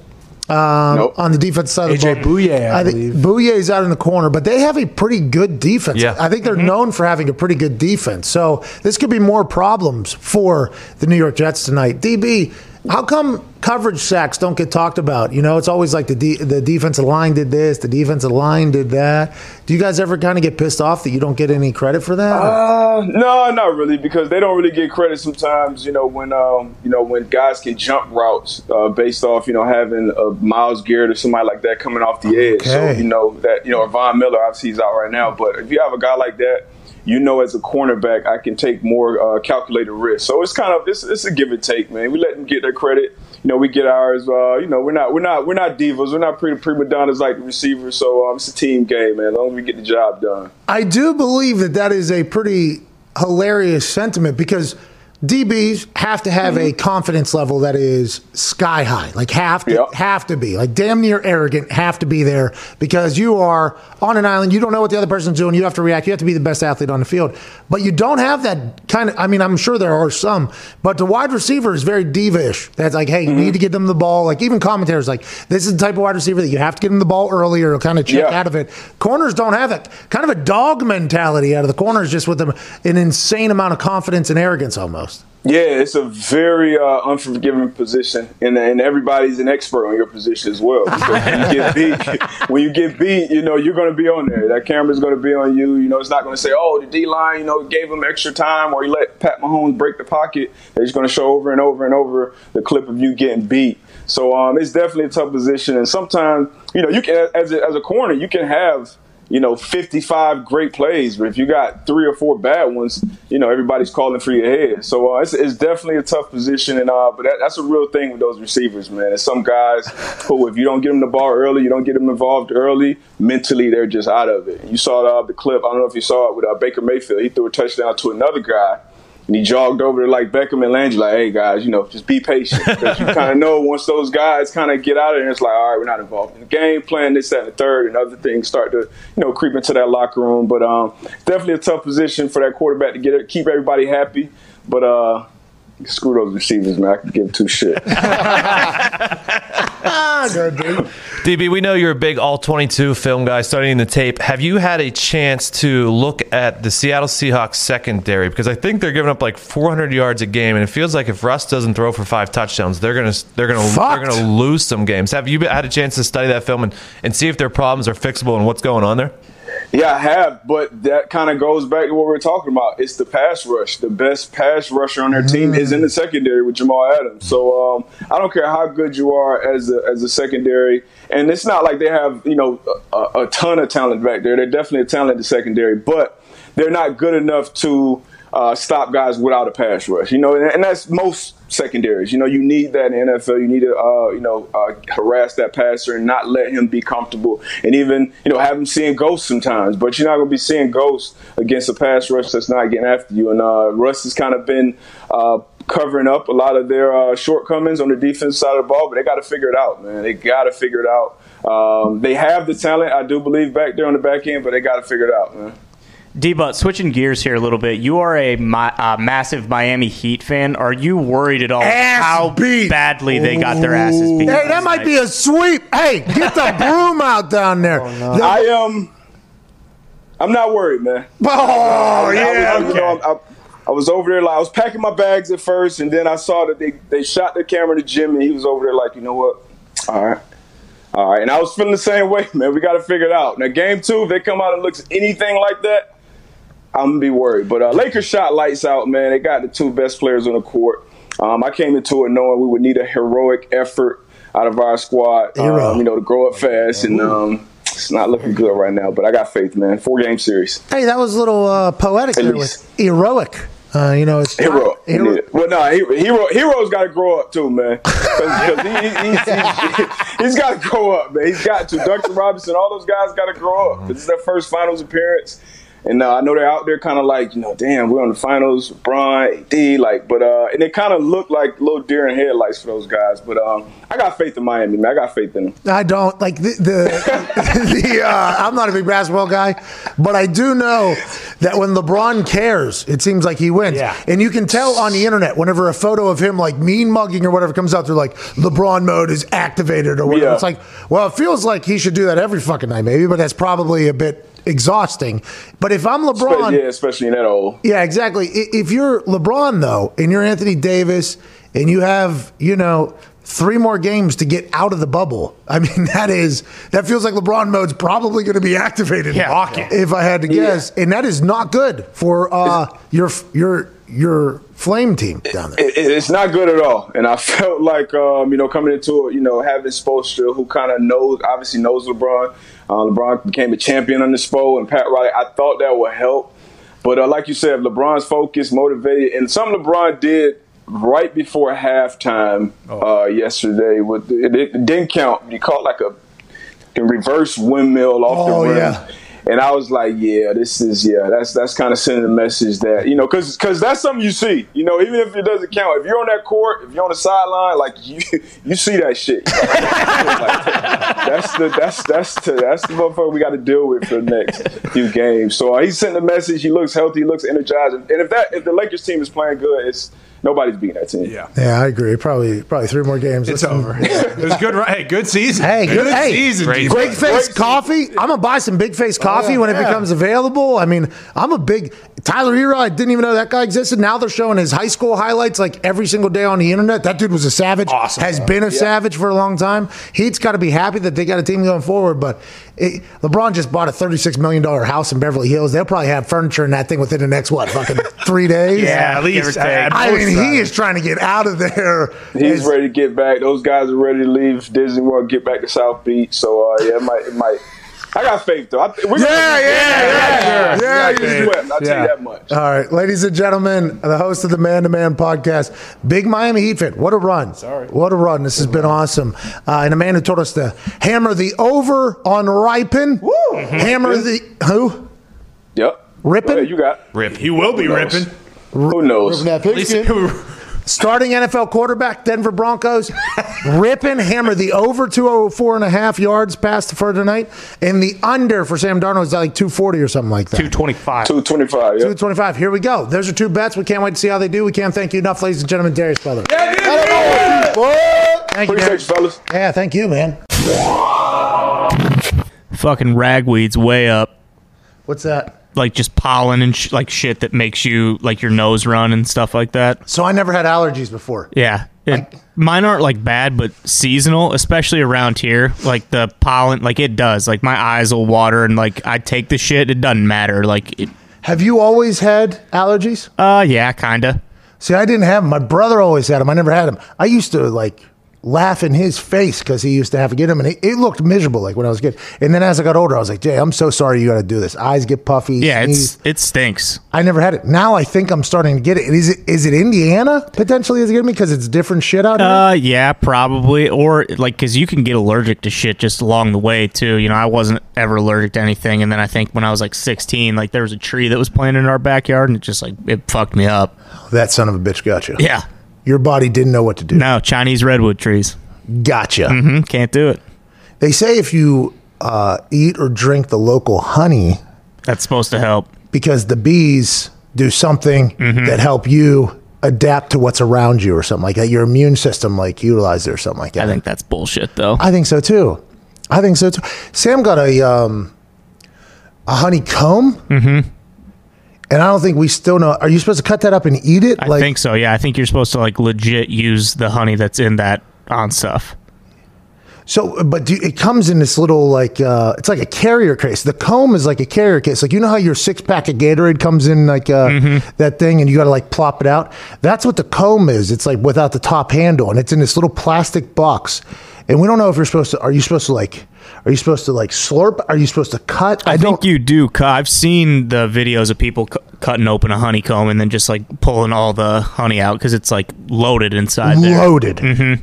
Um, Nope. On the defense side of the AJ ball, Bouye, I think Bouye's out in the corner, but they have a pretty good defense. Yeah. I think they're known for having a pretty good defense. So this could be more problems for the New York Jets tonight. DB, how come coverage sacks don't get talked about? You know, it's always like the de- the defensive line did this, the defensive line did that. Do you guys ever kind of get pissed off that you don't get any credit for that? Uh, no, not really, because they don't really get credit sometimes. You know when um, you know when guys can jump routes uh, based off you know having a Myles Garrett or somebody like that coming off the edge. So you know that you know or Von Miller obviously he's out right now, but if you have a guy like that. You know, as a cornerback, I can take more uh, calculated risks. So it's kind of it's, it's a give and take, man. We let them get their credit. You know, we get ours. Uh, you know, we're not we're not we're not divas. We're not pretty prima donnas like the receivers. So um, it's a team game, man. As long as we get the job done. I do believe that that is a pretty hilarious sentiment because DBs have to have a mm-hmm. confidence level that is sky high, like have to Yep. have to be like damn near arrogant, have to be there because you are on an island. You don't know what the other person's doing. You have to react. You have to be the best athlete on the field, but you don't have that kind of. I mean, I'm sure there are some, but the wide receiver is very divish. That's like, hey, you need mm-hmm. to get them the ball. Like even commentators like this is the type of wide receiver that you have to get them the ball earlier to kind of check Yeah. out of it. Corners don't have that kind of a dog mentality out of the corners, just with a, an insane amount of confidence and arrogance almost. Yeah, it's a very uh, unforgiving position, and, and everybody's an expert on your position as well. When you get beat, when you get beat, you know you're going to be on there. That camera's going to be on you. You know, it's not going to say, "Oh, the D line, you know, gave him extra time," or he let Pat Mahomes break the pocket. They're just going to show over and over and over the clip of you getting beat. So um, it's definitely a tough position, and sometimes you know you can as a, as a corner you can have you know, 55 great plays, but if you got three or four bad ones, you know, everybody's calling for your head. So uh, it's, it's definitely a tough position, and uh, but that, that's a real thing with those receivers, man. And some guys who, if you don't get them the ball early, you don't get them involved early, mentally they're just out of it. You saw uh, the clip. I don't know if you saw it with uh, Baker Mayfield. He threw a touchdown to another guy. And he jogged over to like Beckham and Landry, like, "Hey guys, you know, just be patient because you kind of know once those guys kind of get out of there, it's like, all right, we're not involved in the game, playing this, that, and the third, and other things start to, you know, creep into that locker room. But um, definitely a tough position for that quarterback to get keep everybody happy. But uh, screw those receivers, man. I could give two shit. DB, we know you're a big all 22 film guy studying the tape. Have you had a chance to look at the Seattle Seahawks secondary? Because I think they're giving up like 400 yards a game, and it feels like if Russ doesn't throw for five touchdowns, they're gonna they're gonna Fucked. they're gonna lose some games. Have you had a chance to study that film and, and see if their problems are fixable and what's going on there? Yeah, I have, but that kind of goes back to what we are talking about. It's the pass rush. The best pass rusher on their team is in the secondary with Jamal Adams. So um, I don't care how good you are as a, as a secondary, and it's not like they have you know a, a ton of talent back there. They're definitely a talented secondary, but they're not good enough to uh, stop guys without a pass rush. You know, and, and that's most secondaries. You know, you need that in NFL. You need to, uh, you know, uh, harass that passer and not let him be comfortable, and even you know have him seeing ghosts sometimes. But you're not going to be seeing ghosts against a pass rush that's not getting after you. And uh, Russ has kind of been. Uh, covering up a lot of their uh, shortcomings on the defense side of the ball, but they got to figure it out, man. They got to figure it out. Um, they have the talent, I do believe, back there on the back end, but they got to figure it out, man. D-But, switching gears here a little bit, you are a mi- uh, massive Miami Heat fan. Are you worried at all Ass how beat. badly they got their asses beat? Hey, that might be a sweep. Hey, get the broom out down there. Oh, I am. Um, I'm not worried, man. Oh, I, yeah. was, you know, I, I was over there. Like, I was packing my bags at first, and then I saw that they they shot the camera to Jimmy. And he was over there, like, you know what? All right. All right, and I was feeling the same way, man. We got to figure it out. Now, game two, if they come out and looks anything like that, I'm gonna be worried. But uh, Lakers shot lights out, man. They got the two best players on the court. Um, I came into it knowing we would need a heroic effort out of our squad, um, you know, to grow up fast, and um, it's not looking good right now. But I got faith, man. Four game series. Hey, that was a little uh, poetic there with heroic. Uh, you know, it's Herro. hero- Yeah. Well, no, he- hero. Herro's got to grow up too, man. 'Cause- 'cause he, he, he's, he's, he's got to grow up, man. He's got to. Duncan Robinson, all those guys got to grow up. This is their first finals appearance. And uh, I know they're out there kind of like, you know, damn, we're on the finals, Bron, AD, like, but, uh, and it kind of looked like little deer in headlights for those guys. But um, I got faith in Miami, man. I got faith in them. I don't like the the, the uh, I'm not a big basketball guy, but I do know that when LeBron cares, it seems like he wins. Yeah. And you can tell on the internet whenever a photo of him like mean mugging or whatever comes out, they're like LeBron mode is activated or whatever. Yeah. It's like, well, it feels like he should do that every fucking night, maybe, but that's probably a bit exhausting. But if I'm LeBron, yeah, especially in that old. yeah, exactly. If you're LeBron though, and you're Anthony Davis, and you have you know three more games to get out of the bubble, I mean that is that feels like LeBron mode's probably going to be activated. Yeah. if I had to guess, and that is not good for uh, your your your flame team down there. it, it's not good at all. And I felt like, um, you know, coming into it, you know, having Spoelstra, who kind of knows, obviously knows LeBron. Uh, LeBron became a champion on under Spo and Pat Riley. I thought that would help. But uh, like you said, LeBron's focused, motivated, and something LeBron did right before halftime uh, yesterday. With it, it didn't count. He caught like a, a reverse windmill off Oh, the rim. yeah. And I was like, yeah, this is yeah, that's that's kind of sending a message that you know, because because that's something you see, you know, even if it doesn't count. If you're on that court, if you're on the sideline, like you you see that shit. Like, that's the that's that's the, that's the motherfucker we got to deal with for the next few games. So uh, he sent a message. He looks healthy. He looks energized. And if that if the Lakers team is playing good, it's nobody's beating that team. Yeah. Yeah, I agree. Probably probably three more games. It's Listen- over. It was good. Hey, good season. Hey, good, hey, season. Great. D-Buck. Big face Great coffee. I'm gonna buy some big face oh, coffee yeah. when it becomes available. I mean, I'm a big Tyler Herro. I didn't even know that guy existed. Now they're showing his high school highlights like every single day on the internet. That dude was a savage. Awesome. Has been a savage for a long time. He's got to be happy that they got a team going forward. But it, LeBron just bought a 36 million dollar house in Beverly Hills. They'll probably have furniture in that thing within the next what fucking three days. Yeah, at least. take. at I mean, he is trying to get out of there. He's As- ready to get back. Those guys are ready to leave Disney World, get back to South Beach. So uh, yeah, it might it might. I got faith though. I, we're gonna- Yeah, yeah, yeah, yeah, We got yeah. swept, I'll tell Yeah. you that much. All right, ladies and gentlemen, the host of the Man to Man podcast, Big Miami Heat fan. What a run! Sorry, what a run! This has been awesome. Uh, and a man who told us to hammer the over on Rypien. Woo! Hammer the who? Yep. Rippin'? Go you got. Rip. He will be Who knows? ripping. Who knows? Ripping that pigskin. Starting NFL quarterback, Denver Broncos, Rypien hammer the over 204 and a half yards passed for tonight, and the under for Sam Darnold is like 240 or something like that. 225. Two twenty five. Yeah. 225. Here we go. Those are two bets. We can't wait to see how they do. We can't thank you enough, ladies and gentlemen. Darius Butler. Yeah, yeah, yeah. What? Thank you, Appreciate Derek. you, fellas. Yeah, thank you, man. Fucking ragweed's way up. What's that? Like just pollen and sh- like shit that makes you like your nose run and stuff like that. So I never had allergies before. Yeah. It, mine aren't like bad, but seasonal, especially around here. Like the pollen, like it does. Like my eyes will water, and like I take the shit. It doesn't matter. Like, it, Have you always had allergies? uh, yeah, kinda. See, I didn't have them. My brother always had them. I never had them. I used to like laugh in his face because he used to have to get them, and it, it looked miserable like when I was kid. And then as I got older, I was like, Jay, I'm so sorry you got to do this. Eyes get puffy. Yeah, sneeze. it's it stinks. I never had it. Now I think I'm starting to get it. Is it is it Indiana potentially is it getting me because it's different shit out here? Uh, yeah, probably, or like because you can get allergic to shit just along the way too. You know, I wasn't ever allergic to anything, and then I think when I was like 16, like there was a tree that was planted in our backyard, and it just like it fucked me up. that son of a bitch got you. Yeah, Your body didn't know what to do. no Chinese redwood trees. Gotcha. Mm-hmm, can't do it. They say if you uh, eat or drink the local honey, That's supposed to help. because the bees do something Mm-hmm. that help you adapt to what's around you or something like that. Your immune system like utilizes it or something like that. I think that's bullshit though. I think so too. I think so too. Sam got a um, a honeycomb, mm-hmm. And I don't think we still know. Are you supposed to cut that up and eat it? I think so. Yeah, I think you're supposed to like legit use the honey that's in that on stuff. So, but do, it comes in this little like uh, it's like a carrier case. The comb is like a carrier case. Like you know how your six pack of Gatorade comes in like uh, Mm-hmm. that thing, and you got to like plop it out. That's what the comb is. It's like without the top handle, and it's in this little plastic box. And we don't know if you're supposed to. Are you supposed to like? Are you supposed to like slurp? Are you supposed to cut? I, think you do. cut. I've seen the videos of people cu- cutting open a honeycomb and then just like pulling all the honey out because it's like loaded inside there. loaded. Mm-hmm.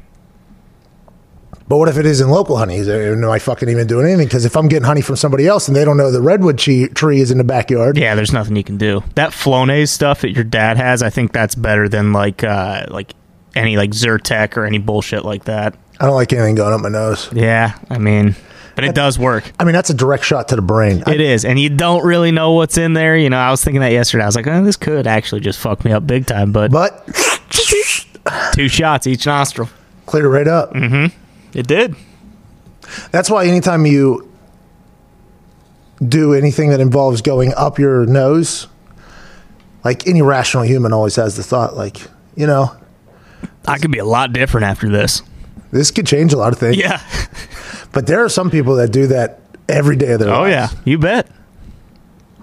But what if it isn't local honey? Is there, am I fucking even doing anything? Because if I'm getting honey from somebody else and they don't know the redwood tree, tree is in the backyard, Yeah, there's nothing you can do. That Flonase stuff that your dad has, I think that's better than like uh like any like Zyrtec or any bullshit like that. I don't like anything going up my nose. Yeah, I mean, but it does work. I mean, that's a direct shot to the brain. I- It is, and you don't really know what's in there. You know, I was thinking that yesterday. I was like, oh, this could actually just fuck me up big time. But but two shots each nostril. clear it right up. Mm-hmm. It did. That's why anytime you do anything that involves going up your nose, like any rational human always has the thought, like, you know, I could be a lot different after this. this could change a lot of things. Yeah. But there are some people that do that every day of their Oh lives. yeah, you bet.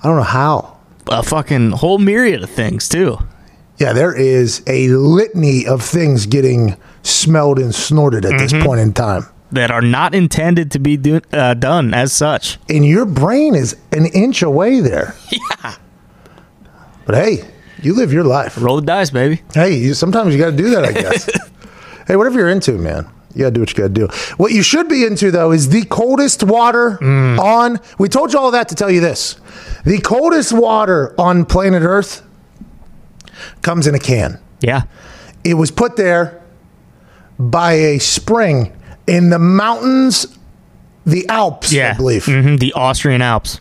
I don't know how. A fucking whole myriad of things too. Yeah, there is a litany of things getting smelled and snorted at this point in time. that are not intended to be do, uh, done as such. And your brain is an inch away there. Yeah. But hey, you live your life. Roll the dice, baby. Hey, you, sometimes you got to do that, I guess. hey, whatever you're into, man, you got to do what you got to do. What you should be into, though, is the coldest water on. We told you all that to tell you this. The coldest water on planet Earth comes in a can. Yeah. It was put there by a spring in the mountains, the Alps, Yeah. I believe. hmm The Austrian Alps.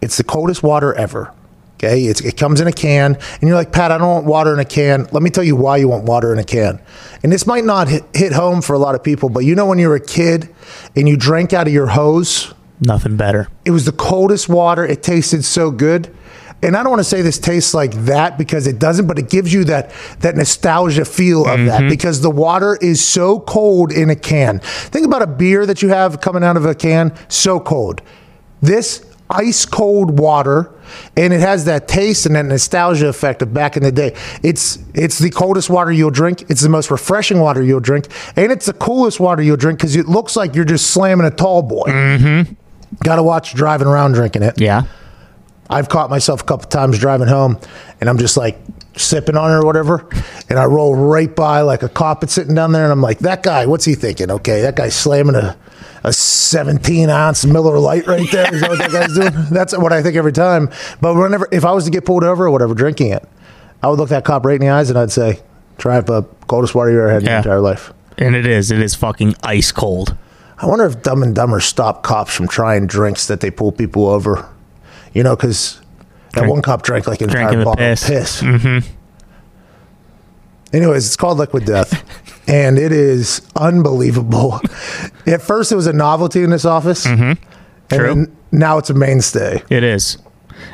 It's the coldest water ever. Okay, it's, it comes in a can, and you're like, Pat, I don't want water in a can. Let me tell you why you want water in a can. And this might not hit, hit home for a lot of people, but you know when you were a kid and you drank out of your hose, Nothing better. it was the coldest water. It tasted so good. And I don't want to say this tastes like that because it doesn't, but it gives you that that nostalgia feel of that mm-hmm. because the water is so cold in a can. Think about a beer that you have coming out of a can, so cold. This ice cold water and it has that taste and that nostalgia effect of back in the day. It's it's the coldest water you'll drink. It's the most refreshing water you'll drink, and it's the coolest water you'll drink because it looks like you're just slamming a tall boy. Mm-hmm. Got to watch driving around drinking it. Yeah. I've caught myself a couple times driving home, and I'm just like sipping on it or whatever, and I roll right by like a cop that's sitting down there, and I'm like, that guy, what's he thinking? Okay, that guy's slamming a a 17 ounce Miller Lite right there. Is that what that guy's doing? That's what I think every time. But whenever, if I was to get pulled over or whatever, drinking it, I would look that cop right in the eyes and I'd say, try the coldest water you ever had in Yeah. your entire life. And it is. It is fucking ice cold. I wonder if Dumb and Dumber stopped cops from trying drinks that they pull people over. You know, because that Drink- one cop drank like an entire the bottle piss. of piss. Mm-hmm. Anyways, it's called Liquid Death. and it is unbelievable. At first, it was a novelty in this office, mm-hmm. and True. now it's a mainstay. It is.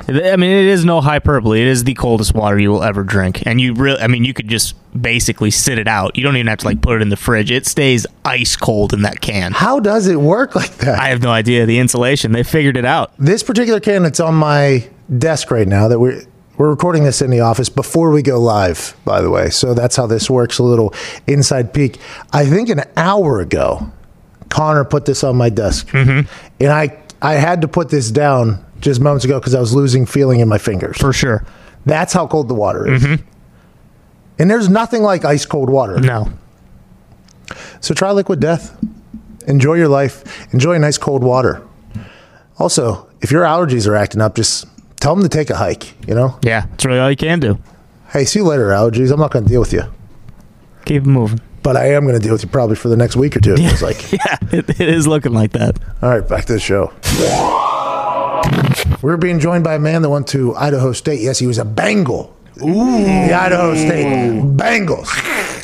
I mean, it is no hyperbole. It is the coldest water you will ever drink, and you really, I mean, you could just basically sit it out. You don't even have to like put it in the fridge. It stays ice cold in that can. How does it work like that? I have no idea. The insulation, they figured it out. this particular can that's on my desk right now that we're we're recording this in the office before we go live by the way so that's how this works a little inside peek i think an hour ago connor put this on my desk mm-hmm. and i i had to put this down just moments ago because i was losing feeling in my fingers For sure. that's how cold the water is mm-hmm. and there's nothing like ice cold water No. so try liquid death. Enjoy your life. Enjoy nice cold water. Also, if your allergies are acting up, just tell them to take a hike. You know, Yeah, that's really all you can do. hey, see you later, allergies. I'm not going to deal with you, Keep moving. but I am going to deal with you probably for the next week or two. It's like, Yeah, it, it is looking like that. all right, back to the show. We're being joined by a man that went to Idaho State. Yes, he was a Bengal. Ooh. The Idaho State Bengals.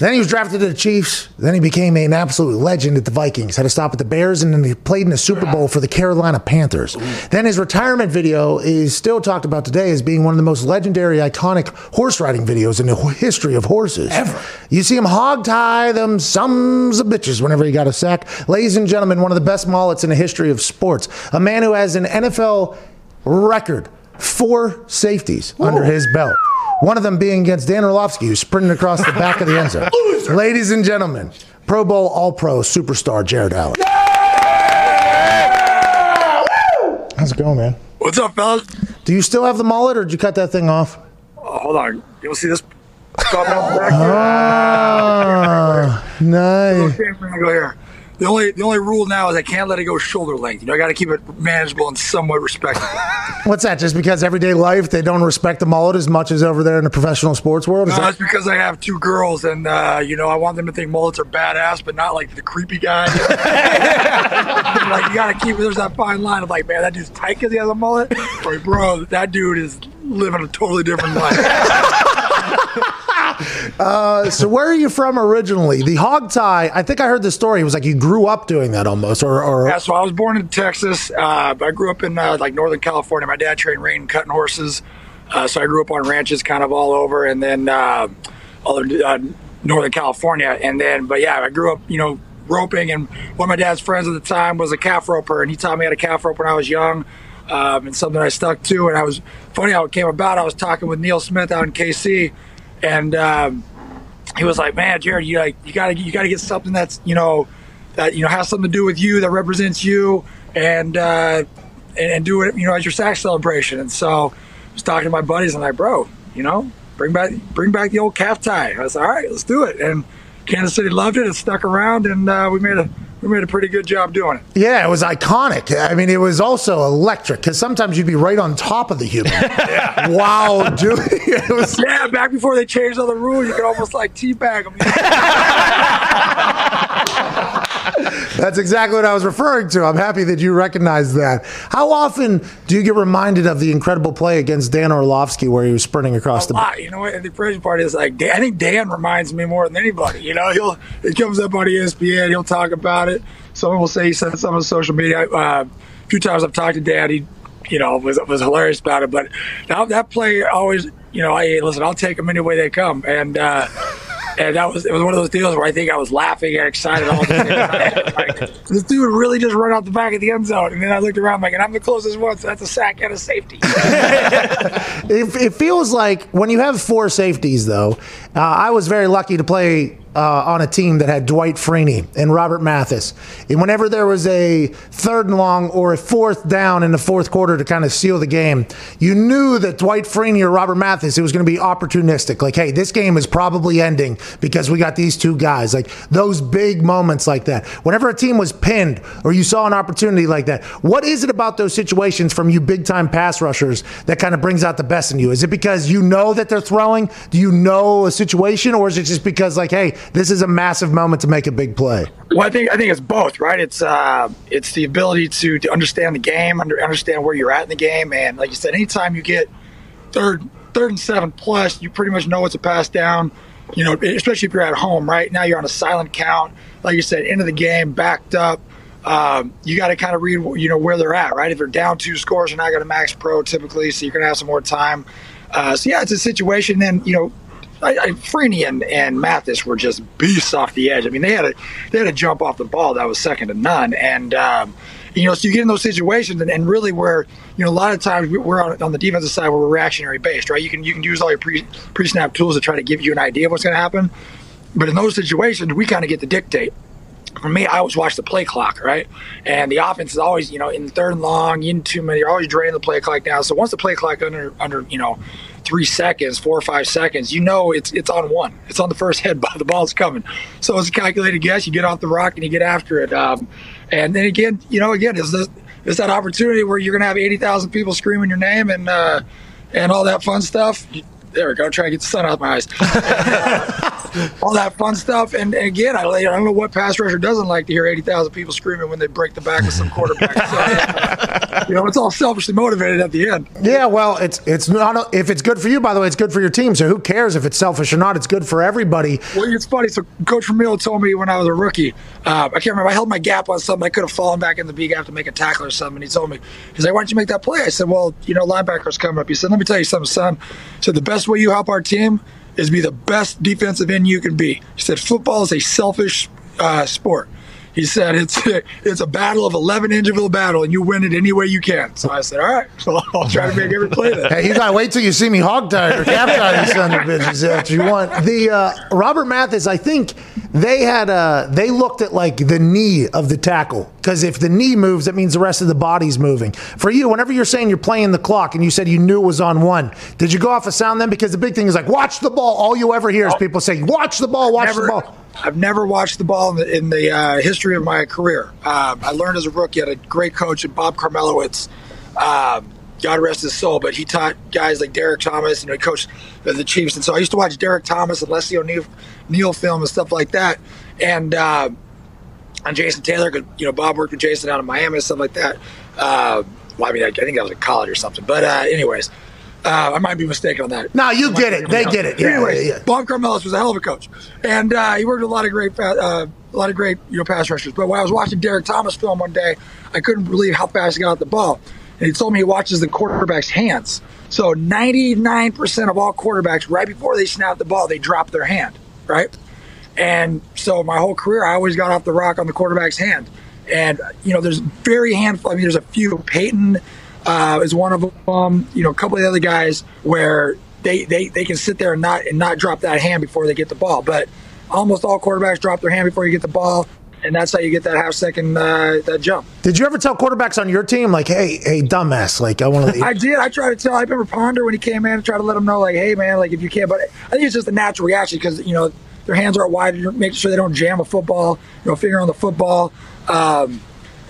Then he was drafted to the Chiefs. Then he became an absolute legend at the Vikings. Had to stop at the Bears, and then he played in the Super Bowl for the Carolina Panthers. Then his retirement video is still talked about today as being one of the most legendary, iconic horse riding videos in the history of horses. Ever. You see him hog tie them sums of bitches whenever he got a sack. Ladies and gentlemen, one of the best mullets in the history of sports. A man who has an NFL record four safeties under his belt. One of them being against Dan Orlovsky, who's sprinting across the back of the end zone. Ladies and gentlemen, Pro Bowl All Pro superstar Jared Allen. How's it going, man? What's up, fellas? Do you still have the mullet, or did you cut that thing off? Oh, hold on. You'll see this coming up back Ah, nice. Go here. The only the only rule now is I can't let it go shoulder length. You know, I got to keep it manageable and somewhat respectable. What's that? Just because everyday life they don't respect the mullet as much as over there in the professional sports world? Is No, that- that's because I have two girls, and uh, you know I want them to think mullets are badass, but not like the creepy guy. like you got to keep. There's that fine line of like, man, that dude's tight because he has a mullet, or bro, that dude is living a totally different life. So where are you from originally? The hog tie. I think I heard the story. It was like you grew up doing that almost, or, or Yeah, so I was born in Texas. Uh, but I grew up in uh, like Northern California. My dad trained and cutting horses, uh, so I grew up on ranches kind of all over, and then uh, uh, Northern California. And then, but yeah, I grew up, you know, roping. And one of my dad's friends at the time was a calf roper, and he taught me how to calf rope when I was young. Um, and something I stuck to. And I was funny how it came about. I was talking with Neil Smith out in KC, and um, he was like, "Man, Jared, you like you gotta you gotta get something that's you know that you know has something to do with you that represents you and uh, and, and do it you know as your sack celebration." And so I was talking to my buddies and like, "Bro, you know, bring back bring back the old calf tie." I was like, "All right, let's do it." And Kansas City loved it. It stuck around, and uh, we made a we made a pretty good job doing it. yeah, it was iconic. I mean, it was also electric because sometimes you'd be right on top of the human. Wow, dude, it was. Yeah, back before they changed all the rules, you could almost like teabag them. That's exactly what I was referring to. I'm happy that you recognize that. How often do you get reminded of the incredible play against Dan Orlovsky where he was sprinting across a the? lot. You know what? And the crazy part is like I think Dan reminds me more than anybody. You know, he'll it comes up on ESPN. He'll talk about it. Someone will say he said something on social media. Uh, a few times I've talked to Dan. He, you know, was was hilarious about it. But now that play always, you know, I listen. I'll take them any way they come. And uh, and that was it was one of those deals where I think I was laughing and excited all the time. Like, this dude really just run out the back of the end zone. And then I looked around like, and I'm the closest one, so that's a sack and a safety. It, it feels like when you have four safeties, though. Uh, I was very lucky to play uh, on a team that had Dwight Freeney and Robert Mathis. And whenever there was a third and long or a fourth down in the fourth quarter to kind of seal the game, you knew that Dwight Freeney or Robert Mathis, it was going to be opportunistic. Like, hey, this game is probably ending because we got these two guys. Like those big moments like that. Whenever a team was pinned or you saw an opportunity like that, what is it about those situations from you big time pass rushers that kind of brings out the best in you? Is it because you know that they're throwing? Do you know a situation? Or is it just because, like, hey, this is a massive moment to make a big play? Well, I think I think it's both, right? It's uh, it's the ability to, to understand the game, under, understand where you're at in the game, and like you said, anytime you get third third and seven plus, you pretty much know it's a pass down. you know, especially if you're at home, right? Now you're on a silent count. Like you said, end of the game, backed up. Um, you got to kind of read, you know, where they're at, right? If they're down two scores, you're not going to max pro typically, so you're going to have some more time. Uh, so yeah, it's a situation. Then you know, I, I, Freeney and, and Mathis were just beasts off the edge. I mean, they had a they had a jump off the ball that was second to none, and um, you know, so you get in those situations, and, and really where you know a lot of times we're on, on the defensive side where we're reactionary based, right? You can you can use all your pre snap tools to try to give you an idea of what's going to happen, but in those situations, we kind of get to dictate for me, I always watch the play clock, right? And the offense is always, you know, in third and long, in two minutes, you're always draining the play clock down. So once the play clock under under, you know, three seconds, four or five seconds, you know it's it's on one. It's on the first head, but the ball's coming. So it's a calculated guess. You get off the rock and you get after it. Um, and then again, you know, again, is this is that opportunity where you're going to have eighty thousand people screaming your name and uh, and all that fun stuff there we go. Try to get the sun out of my eyes. all that fun stuff. And, and, again, I, I don't know what pass rusher doesn't like to hear 80,000 people screaming when they break the back of some quarterback. so, you know, it's all selfishly motivated at the end. Yeah, well, it's it's not if it's good for you. By the way, it's good for your team. So who cares if it's selfish or not? It's good for everybody. Well, it's funny. So Coach Vermeil told me when I was a rookie. Uh, I can't remember. I held my gap on something. I could have fallen back in the beak after to make a tackle or something. And he told me, he's like, "Why don't you make that play?" I said, "Well, you know, linebacker's coming up." He said, "Let me tell you something, son." He said, "The best way you help our team is be the best defensive end you can be. He said football is a selfish uh, sport. He said it's it's a battle of eleven interval battle, and you win it any way you can. So I said, all right, so I'll try to make every play. Then. Hey, you gotta wait till you see me hog tie or calf tie these son of bitches. That's you want. The uh, Robert Mathis, I think they had uh, they looked at like the knee of the tackle because if the knee moves, that means the rest of the body's moving. For you, whenever you're saying you're playing the clock and you said you knew it was on one, did you go off a sound then? Because the big thing is like watch the ball. All you ever hear is people saying watch the ball, watch Never, the ball. I've never watched the ball in the, in the uh, history of my career. Um, I learned as a rookie. Had a great coach, in Bob Karmelowicz. Um, God rest his soul, but he taught guys like Derrick Thomas, and he coached the Chiefs. And so I used to watch Derrick Thomas and Leslie O'Neal Neal film and stuff like that. And, uh, and Jason Taylor, you know, Bob worked with Jason out in Miami and stuff like that. Uh, well, I mean, I, I think I was in college or something. But, uh, anyways, uh, I might be mistaken on that. No, you get it. They get it. Yeah, anyway, yeah, yeah. Bob Karmelowicz was a hell of a coach, and uh, he worked with a lot of great, uh, a lot of great, you know, pass rushers. But when I was watching Derrick Thomas film one day, I couldn't believe how fast he got the ball. And he told me he watches the quarterback's hands. So 99% of all quarterbacks, right before they snap the ball, they drop their hand, right? And so my whole career, I always got off the rock on the quarterback's hand. And you know, there's very handful. I mean, there's a few. Peyton uh, is one of them. You know, a couple of the other guys where they, they, they can sit there and not and not drop that hand before they get the ball. But almost all quarterbacks drop their hand before you get the ball, and that's how you get that half second uh, that jump. Did you ever tell quarterbacks on your team like, "Hey, hey, dumbass, like I want to"? I did. I tried to tell. I remember Ponder when he came in, and tried to let him know, like, "Hey, man, like if you can't. But I think it's just a natural reaction because you know their hands are wide, making sure they don't jam a football, you know, finger on the football. Um,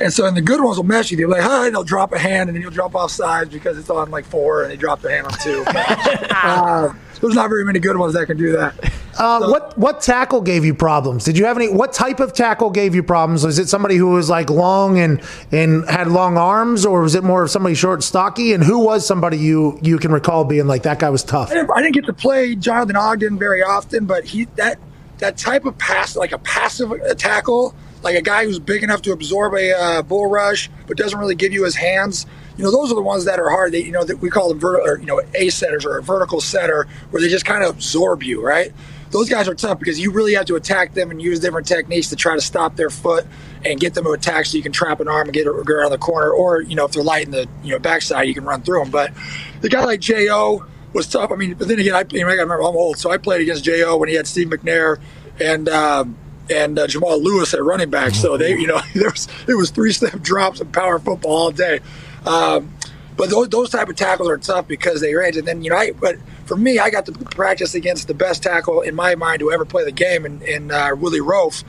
and so, and the good ones will mess with you. Like, hi, they'll drop a hand and then you'll drop off sides because it's on like four and they drop the hand on two. uh, there's not very many good ones that can do that. Uh, so, what what tackle gave you problems? Did you have any? What type of tackle gave you problems? Was it somebody who was like long and and had long arms, or was it more of somebody short and stocky? And who was somebody you you can recall being like that guy was tough? I didn't, I didn't get to play Jonathan Ogden very often, but he that that type of pass, like a passive tackle like a guy who's big enough to absorb a uh, bull rush, but doesn't really give you his hands. You know, those are the ones that are hard. They, you know, that we call them vertical, or you know, A setters or a vertical setter, where they just kind of absorb you, right? Those guys are tough because you really have to attack them and use different techniques to try to stop their foot and get them to attack, so you can trap an arm and get, get around the corner, or you know, if they're light in the you know backside, you can run through them. But the guy like Jo was tough. I mean, but then again, I, I remember I'm old, so I played against Jo when he had Steve McNair and. Um, and uh, Jamal Lewis at running back. So they, you know, there was it was three step drops and power football all day. Um, but those, those type of tackles are tough because they range. And then you know, I, but for me, I got to practice against the best tackle in my mind to ever play the game, and, in uh, Willie Roaf.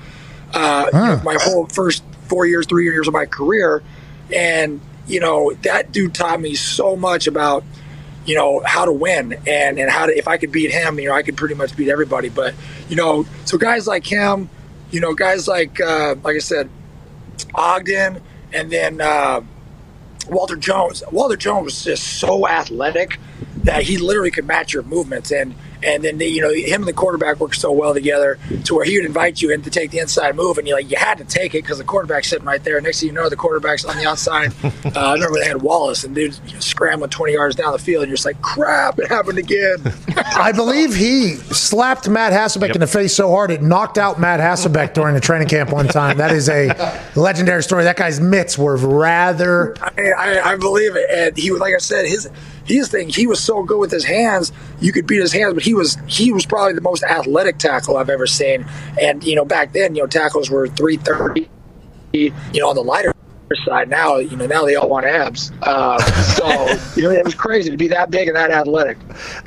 Uh, huh. you know, my whole first four years, three years of my career, and you know that dude taught me so much about you know how to win and and how to if I could beat him, you know I could pretty much beat everybody. But you know, so guys like him you know, guys like uh, like I said, Ogden, and then uh, Walter Jones. Walter Jones was just so athletic that he literally could match your movements, and And then you know him and the quarterback work so well together to where he would invite you in to take the inside move, and you like you had to take it because the quarterback's sitting right there. Next thing you know, the quarterback's on the outside. Uh, I remember they had Wallace and dude you know, scrambling 20 yards down the field, and you're just like, crap, it happened again. I believe he slapped Matt Hasselbeck in the face so hard it knocked out Matt Hasselbeck during the training camp one time. That is a legendary story. That guy's mitts were rather. I, I, I believe it. And he was, like I said, his his thing. He was so good with his hands. You could beat his hands, but he was he was probably the most athletic tackle I've ever seen. And you know, back then, you know, tackles were three thirty. You know, on the lighter side. Now, you know, now they all want abs. Uh, so you know, it was crazy to be that big and that athletic.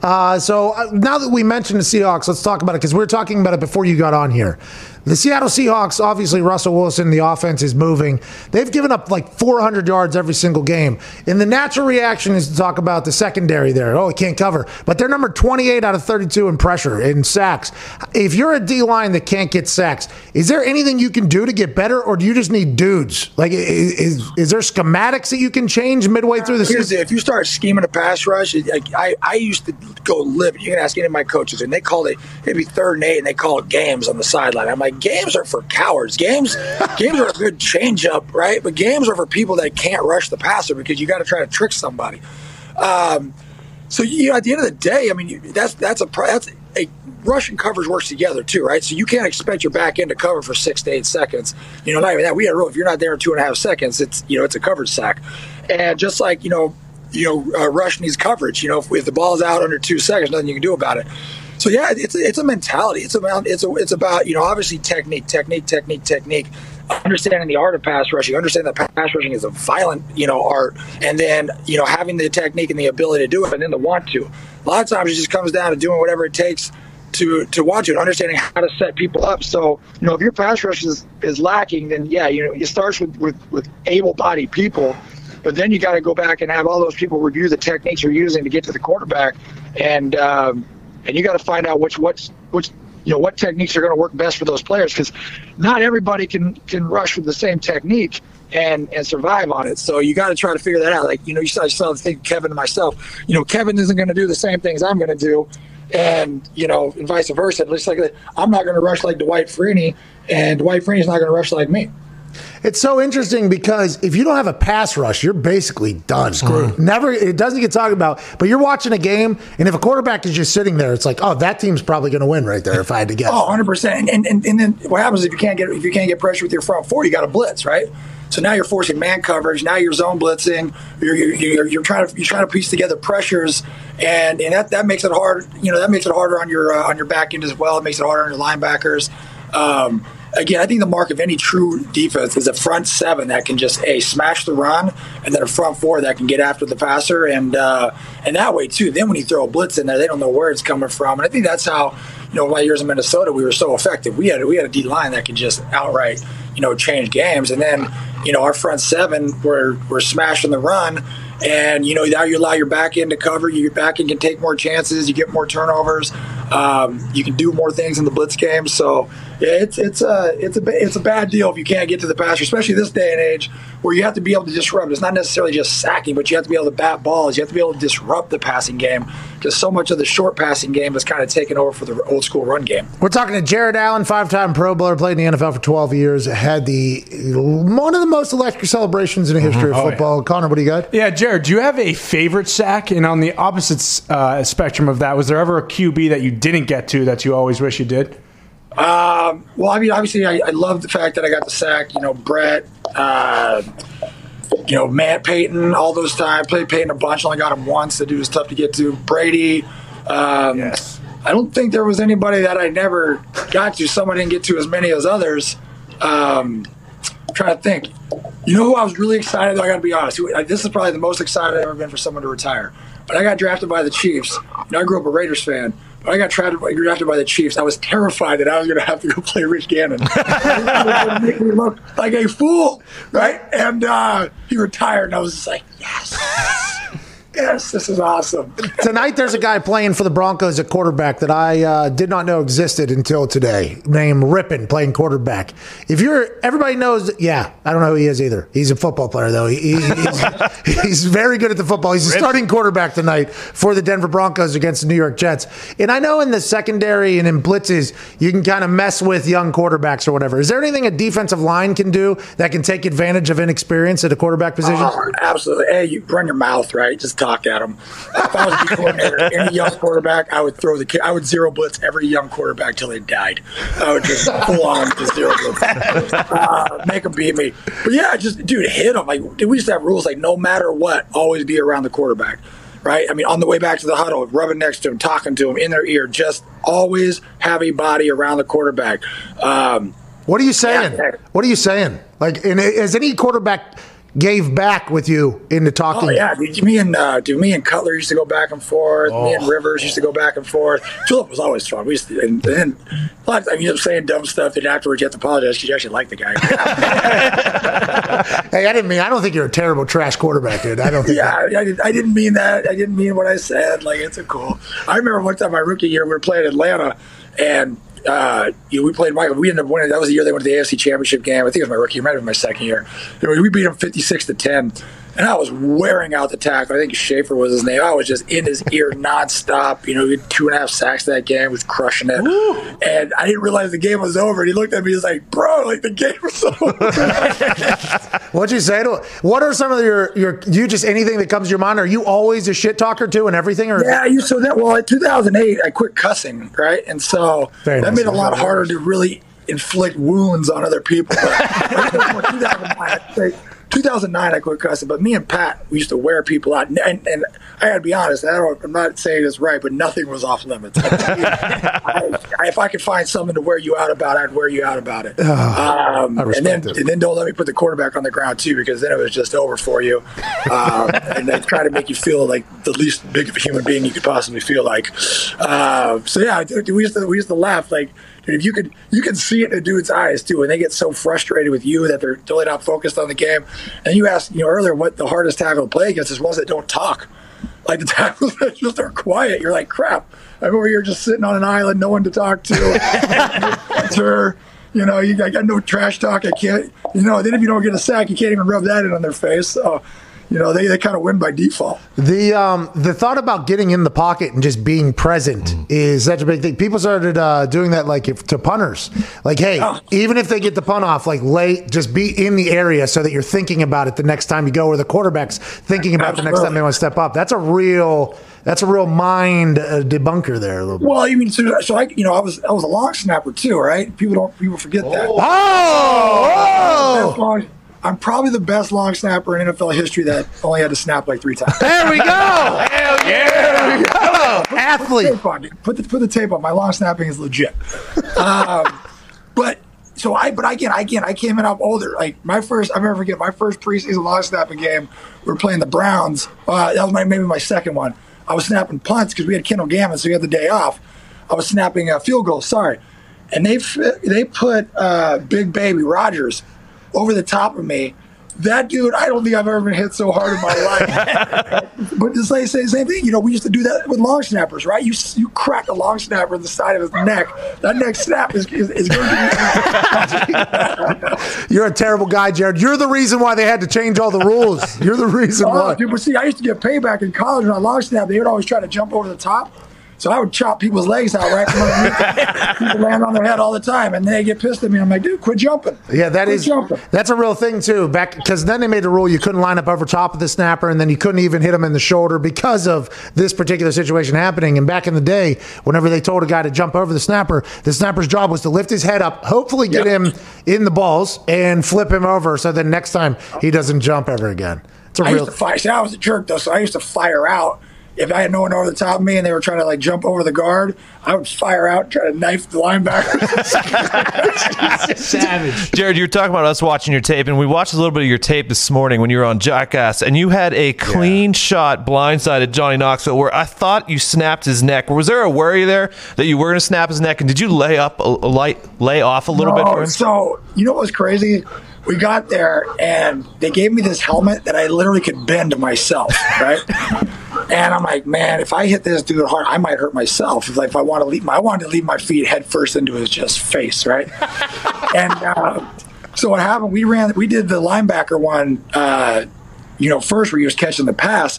Uh, so uh, now that we mentioned the Seahawks, let's talk about it because we were talking about it before you got on here. The Seattle Seahawks, obviously, Russell Wilson, the offense is moving. They've given up like 400 yards every single game. And the natural reaction is to talk about the secondary there. Oh, it can't cover. But they're number 28 out of 32 in pressure, in sacks. If you're a D line that can't get sacks, is there anything you can do to get better, or do you just need dudes? Like, is, is, there schematics that you can change midway through the season? if you start scheming a pass rush, like, I, I used to go live. You can ask any of my coaches, and they call it it'd be third and eight, and they call it games on the sideline. I'm like, games are for cowards. Games, games are a good change up, right? But games are for people that can't rush the passer because you got to try to trick somebody. Um, so you know, at the end of the day, I mean, that's that's a that's a Russian coverage works together too, right? So you can't expect your back end to cover for six to eight seconds. You know, not even that. We had a rule: if you're not there in two and a half seconds, it's you know it's a coverage sack. And just like you know, you know, uh, rush needs coverage. You know, if, if the ball's out under two seconds, nothing you can do about it. So yeah, it's it's a mentality. It's about it's a, it's about you know obviously technique, technique, technique, technique. Understanding the art of pass rushing, understanding that pass rushing is a violent you know art, and then you know having the technique and the ability to do it, and then the want to. A lot of times it just comes down to doing whatever it takes to to watch it, understanding how to set people up. So you know if your pass rush is, is lacking, then yeah, you know it starts with with, with able-bodied people. But then you got to go back and have all those people review the techniques you're using to get to the quarterback, and um, and you got to find out which what's which you know what techniques are going to work best for those players because not everybody can can rush with the same technique and and survive on it. So you got to try to figure that out. Like you know, you saw, I Kevin and myself. You know, Kevin isn't going to do the same things I'm going to do. And you know, and vice versa. Just like I'm not going to rush like Dwight Freeney, and Dwight Freeney's not going to rush like me. It's so interesting because if you don't have a pass rush, you're basically done. Screwed. Never. It doesn't get talked about. But you're watching a game, and if a quarterback is just sitting there, it's like, oh, that team's probably going to win right there. If I had to guess. Oh, 100 percent. And, and and then what happens if you can't get if you can't get pressure with your front four, you got to blitz, right? So now you're forcing man coverage. Now you're zone blitzing. You're, you're, you're, you're trying to you're trying to piece together pressures, and and that, that makes it hard. You know that makes it harder on your uh, on your back end as well. It makes it harder on your linebackers. Um, again, I think the mark of any true defense is a front seven that can just a smash the run, and then a front four that can get after the passer, and uh, and that way too. Then when you throw a blitz in there, they don't know where it's coming from, and I think that's how you know my years in Minnesota we were so effective. We had we had a D line that could just outright you know change games, and then you know our front seven were were smashing the run. And you know now you allow your back end to cover. Your back end can take more chances. You get more turnovers. Um, you can do more things in the blitz game. So yeah, it's it's a it's a it's a bad deal if you can't get to the passer, especially this day and age where you have to be able to disrupt. It's not necessarily just sacking, but you have to be able to bat balls. You have to be able to disrupt the passing game because so much of the short passing game is kind of taken over for the old school run game. We're talking to Jared Allen, five-time Pro Bowler, played in the NFL for 12 years, had the one of the most electric celebrations in the history of Oh, yeah. football. Connor, what do you got? Yeah, Jared, do you have a favorite sack? And on the opposite uh, spectrum of that, was there ever a QB that you didn't get to that you always wish you did? Um, well, I mean, obviously, I, I love the fact that I got the sack. You know, Brett, uh, you know, Matt Peyton, all those times. Played Peyton a bunch. Only got him once. The dude was tough to get to. Brady. Um, Yes. I don't think there was anybody that I never got to. Some I didn't get to as many as others. Um, I'm trying to think. You know who I was really excited? though? I got to be honest. This is probably the most excited I've ever been for someone to retire. But I got drafted by the Chiefs. You know, I grew up a Raiders fan. But I got drafted, drafted by the Chiefs. I was terrified that I was going to have to go play Rich Gannon. make me look like a fool, right? And uh, he retired, and I was just like, yes. yes, this is awesome. Tonight, there's a guy playing for the Broncos at quarterback that I uh, did not know existed until today, named Rypien, playing quarterback. If you're, everybody knows, yeah, I don't know who he is either. He's a football player, though. He, he- he's, he's very good at the football. He's the starting quarterback tonight for the Denver Broncos against the New York Jets. And I know in the secondary and in blitzes, you can kind of mess with young quarterbacks or whatever. Is there anything a defensive line can do that can take advantage of inexperience at a quarterback position? Oh, absolutely. Hey, you run your mouth, right? Just talk at them. If I was coordinator, any young quarterback, I would throw the kid. I would zero blitz every young quarterback till they died. I would just full on just zero blitz, uh, make them beat me. But yeah, just dude, hit them. Like dude, we used to have rules like no matter what, always be around the quarterback. Right? I mean, on the way back to the huddle, rubbing next to him, talking to him in their ear, just always have a body around the quarterback. Um, What are you saying? Yeah. What are you saying? Like, and has any quarterback gave back with you in the talking? Oh yeah, dude, me and uh, dude, me and Cutler used to go back and forth. Me Oh. and Rivers used to go back and forth. Philip was always fun. We used to, and then a lot of times you end up saying dumb stuff, and afterwards you have to apologize because you actually like the guy. Hey, I didn't mean. I don't think you're a terrible trash quarterback, dude. I don't think. yeah, I, did, I didn't mean that. I didn't mean what I said. Like it's a cool. I remember one time my rookie year we were playing Atlanta, and uh, you know, we played Michael. We ended up winning. That was the year they went to the AFC Championship game. I think it was my rookie. It might have been my second year. Anyway, We beat them fifty six to ten. And I was wearing out the tackle. I think Schaefer was his name. I was just in his ear nonstop. You know, he had two and a half sacks that game. Was crushing it. And I didn't realize the game was over. And he looked at me. And he's like, "Bro, like the game was over." What'd you say to? Him? What are some of your your? You just anything that comes to your mind? Are you always a shit talker too and everything? Or Yeah, you so that well in 2008 I quit cussing, right? And so Very that nice. made it a lot harder to really inflict wounds on other people. But 2009, I'd say 2009 I quit cussing, but me and Pat we used to wear people out, and, and, and I got to be honest. I don't, I'm not saying it's right, but nothing was off limits. I, I, if I could find something to wear you out about, I'd wear you out about it. um, and then it. and then don't let me put the quarterback on the ground too, because then it was just over for you. Um, and they try to make you feel like the least big of a human being you could possibly feel like. Uh, so yeah, we used to we used to laugh like. Dude, if you could, you can see it in a dude's eyes too, and they get so frustrated with you that they're totally not focused on the game. And you asked, you know, earlier what the hardest tackle to play against is ones that don't talk, like the tackles that just are quiet. You're like, crap. I'm over here just sitting on an island, no one to talk to. You know, you I got no trash talk. I can't, you know. Then if you don't get a sack, you can't even rub that in on their face. So, you know, they, they kind of win by default. The um the thought about getting in the pocket and just being present is such a big thing. People started uh, doing that like if, to punters. Like, hey, Oh. even if they get the punt off, like lay just be in the area so that you're thinking about it the next time you go, or the quarterback's thinking about it the next time they want to step up. That's a real that's a real mind uh, debunker there a little bit. Well, you mean so, so? I, you know, I was I was a long snapper too, right? People don't people forget that. Oh, long- I'm probably the best long snapper in NFL history that only had to snap like three times. there we go. Hell yeah, there we go. Athlete. tape on. Put the put the tape on. My long snapping is legit. Um, but so I, but again, again, I came in up older. Like my first, I remember forget my first preseason long snapping game. We were playing the Browns. Uh, that was my maybe my second one. I was snapping punts because we had Kendall Gammon, so we had the day off. I was snapping uh, field goals. Sorry, and they they put uh, Big Baby Rogers over the top of me. That dude, I don't think I've ever been hit so hard in my life. but just like say the same thing, you know, we used to do that with long snappers, right? You you crack a long snapper in the side of his neck. That neck snap is is, is going to be. You're a terrible guy, Jared. You're the reason why they had to change all the rules. You're the reason Oh, why. dude, but see, I used to get payback in college on long snap. They would always try to jump over the top. So I would chop people's legs out right from underneath. People land on their head all the time, and they get pissed at me. I'm like, dude, quit jumping. Yeah, that Quit is jumping. that's a real thing too. Back because then they made the rule you couldn't line up over top of the snapper, and then you couldn't even hit him in the shoulder because of this particular situation happening. And back in the day, whenever they told a guy to jump over the snapper, the snapper's job was to lift his head up, hopefully get Yep. him in the balls, and flip him over, so then next time he doesn't jump ever again. It's a I real. used to fire. See, I was a jerk though, so I used to fire out. If I had no one over the top of me and they were trying to like jump over the guard, I would fire out, and try to knife the linebacker. Savage. Jared, you were talking about us watching your tape, and we watched a little bit of your tape this morning when you were on Jackass, and you had a clean shot blindsided Johnny Knoxville where I thought you snapped his neck. Was there a worry there that you were going to snap his neck, and did you lay up a, a light, lay off a little bit for him? So you know what was crazy? We got there and they gave me this helmet that I literally could bend myself, right? and I'm like, man, if I hit this dude hard, I might hurt myself. If, like, if I want to leave, my, I wanted to leave my feet head first into his just face, right? and uh, so what happened? We ran, we did the linebacker one, uh, you know, first where he was catching the pass.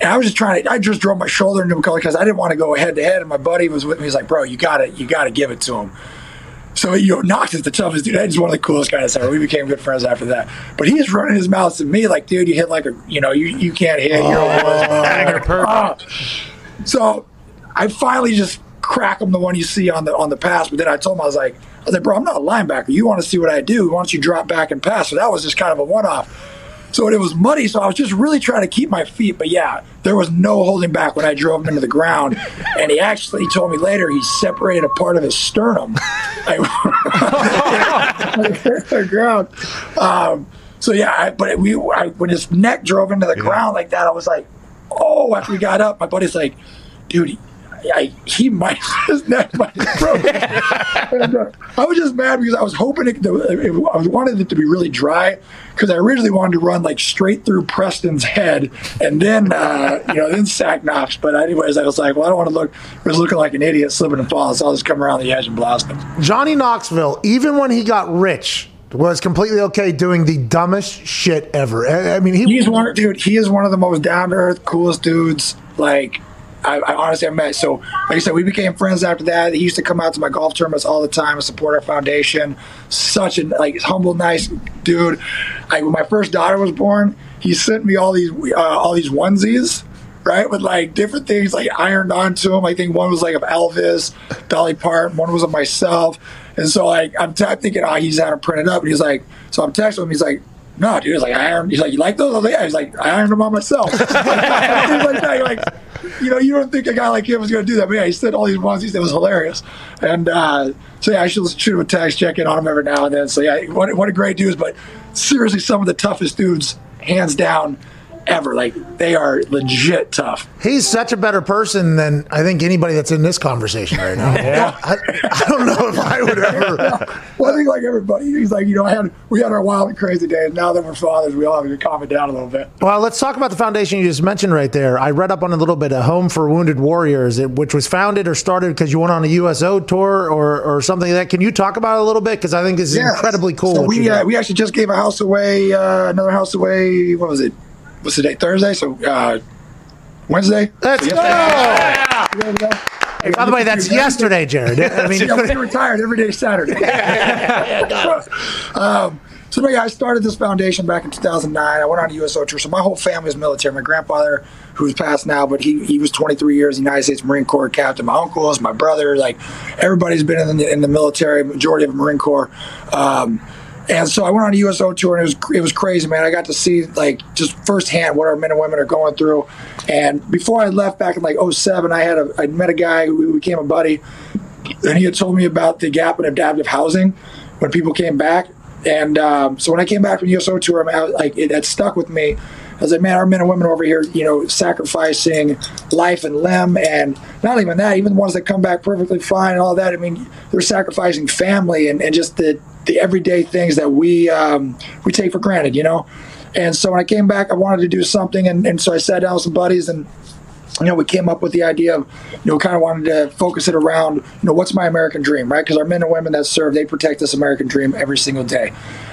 And I was just trying to, I just drove my shoulder into him because I didn't want to go head to head. And my buddy was with me. He's like, bro, you got to, you got to give it to him. So you know, Knox is the toughest dude. He's one of the coolest guys ever. We became good friends after that. But he running his mouth to me like, dude, you hit like a, you know, you, you can't hit. You're a Ah. So I finally just crack him the one you see on the on the pass. But then I told him I was like, I was like, bro, I'm not a linebacker. You want to see what I do? Why don't you drop back and pass? So that was just kind of a one off. So it was muddy, so I was just really trying to keep my feet. But yeah, there was no holding back when I drove him into the ground. And he actually told me later he separated a part of his sternum. the ground. Um, so yeah, I, but we I, when his neck drove into the ground like that, I was like, oh. After we got up, my buddy's like, dude. I, he might his neck might have broken. and, uh, I was just mad because I was hoping it, it, I was wanted it to be really dry because I originally wanted to run like straight through Preston's head and then uh, you know then sack Knox. But anyways, I was like, well, I don't want to look I was looking like an idiot slipping and falling, so I'll just come around the edge and blast him. Johnny Knoxville, even when he got rich, was completely okay doing the dumbest shit ever. I, I mean, he he's one dude. He is one of the most down to earth, coolest dudes. Like I, I honestly have met. So, like I said, we became friends after that. He used to come out to my golf tournaments all the time and support our foundation. Such a like humble, nice dude. Like when my first daughter was born, he sent me all these uh, all these onesies. Right with like different things like ironed onto him. I think one was like of Elvis, Dolly Parton. One was of myself. And so like I'm, t- I'm thinking, oh, he's had them printed up. And he's like, so I'm texting him. He's like, no, dude. He's like, I ironed. He's like, you like those? I was like, yeah. He's like, I ironed them on myself. He's like, that. You're like, you know, you don't think a guy like him was going to do that. But yeah, he said all these onesies. It was hilarious. And uh, so yeah, I should shoot him a text, check in on him every now and then. So yeah, what, what a great dudes. But seriously, some of the toughest dudes, hands down, ever. Like they are legit tough. He's such a better person than I think anybody that's in this conversation right now. I, I don't know if I would ever. Well, I think like everybody, he's like, you know, I had we had our wild and crazy days. Now that we're fathers, we all have to calm it down a little bit. Well, let's talk about the foundation you just mentioned right there. I read up on a little bit, a home for wounded warriors, which was founded or started because you went on a USO tour or, or something like that. Can you talk about it a little bit? Because I think this is Yeah. incredibly cool. So we uh, we actually just gave a house away, uh, another house away. What was it? What's the day? Thursday. So uh, Wednesday. Let's So go! yesterday- Hey, by the way, that's yesterday, Jared. I mean, yeah, we retired every day Saturday. So, um, so yeah, I started this foundation back in 2009. I went on a USO tour. So my whole family is military. My grandfather, who's passed now, but he, he was 23 years United States Marine Corps captain. My uncles, my brother, like everybody's been in the, in the military. Majority of Marine Corps. Um, and so I went on a USO tour, and it was it was crazy, man. I got to see like just firsthand what our men and women are going through. And before I left back in like 07, I had a I met a guy who became a buddy, and he had told me about the gap in adaptive housing when people came back. And um, so when I came back from USO tour, I like it had stuck with me. I was like, man, our men and women over here, you know, sacrificing life and limb, and not even that, even the ones that come back perfectly fine and all that. I mean, they're sacrificing family and, and just the the everyday things that we um, we take for granted, you know. And so when I came back, I wanted to do something, and, and so I sat down with some buddies and you know, we came up with the idea of, you know, kind of wanted to focus it around, you know, what's my American dream, right? Because our men and women that serve, they protect this American dream every single day.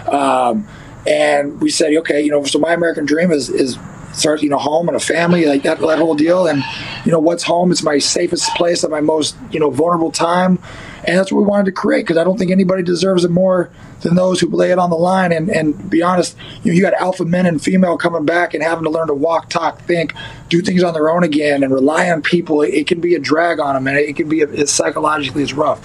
Um, and we said, okay, you know, so my American dream is is start, you know, home and a family, like that, that whole deal. And you know, what's home? It's my safest place at my most, you know, vulnerable time. And that's what we wanted to create because I don't think anybody deserves it more than those who lay it on the line. And and be honest, you know, you got alpha men and female coming back and having to learn to walk, talk, think, do things on their own again, and rely on people. It, it can be a drag on them, and it, can be it's psychologically it's rough.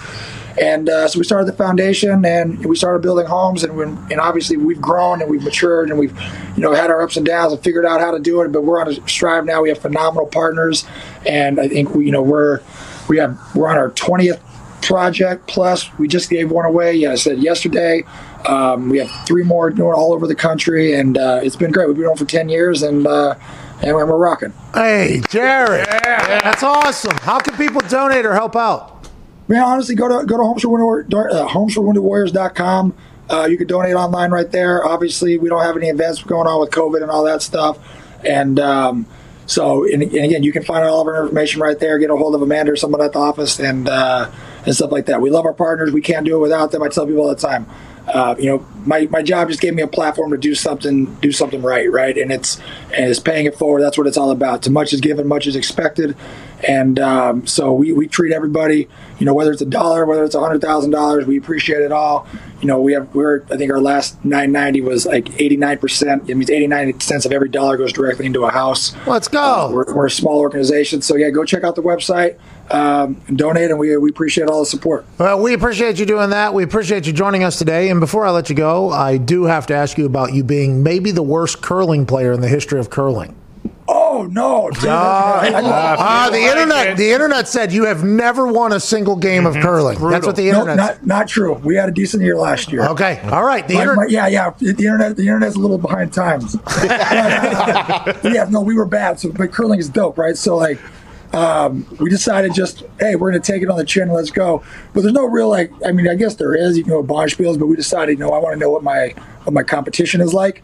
And uh, so we started the foundation, and we started building homes, and when, and obviously we've grown and we've matured, and we've you know had our ups and downs and figured out how to do it. But we're on a strive now. We have phenomenal partners, and I think we you know we're we have we're on our twentieth project plus. We just gave one away. Yeah, I said yesterday. Um, we have three more doing all over the country, and uh, it's been great. We've been on for ten years, and uh, and we're rocking. Hey, Jared. That's awesome. How can people donate or help out? Man, honestly, go to go to Homes for Wounded, War- uh, homesforwoundedwarriors.com. Uh, you can donate online right there. Obviously, we don't have any events going on with COVID and all that stuff. And um, so, and, again, you can find all of our information right there. Get a hold of Amanda or someone at the office and uh, and stuff like that. We love our partners. We can't do it without them. I tell people all the time. Uh, you know, my, my job just gave me a platform to do something do something right, right, and it's and it's paying it forward. That's what it's all about. Too much is given, much is expected, and um, so we, we treat everybody, you know, whether it's a dollar, whether it's a hundred thousand dollars, we appreciate it all. You know, we have we're I think our last nine ninety was like eighty nine percent. It means eighty nine cents of every dollar goes directly into a house. Let's go. Uh, we're, we're a small organization, so yeah, go check out the website, um, and donate, and we we appreciate all the support. Well, we appreciate you doing that. We appreciate you joining us today. And before I let you go, I do have to ask you about you being maybe the worst curling player in the history of curling. Oh no! dude, I- I- Ah, the internet. The internet said you have never won a single game of curling. That's what the No, internet. not not true. We had a decent year last year. Okay, all right. The My- internet. my- yeah, yeah. The internet, the internet's a little behind times. yeah, no, we were bad. So, but curling is dope, right? So, like, um, we decided just, hey, we're going to take it on the chin. Let's go. But there's no real like. I mean, I guess there is. You know, go bond but we decided, you know, I want to know what my what my competition is like.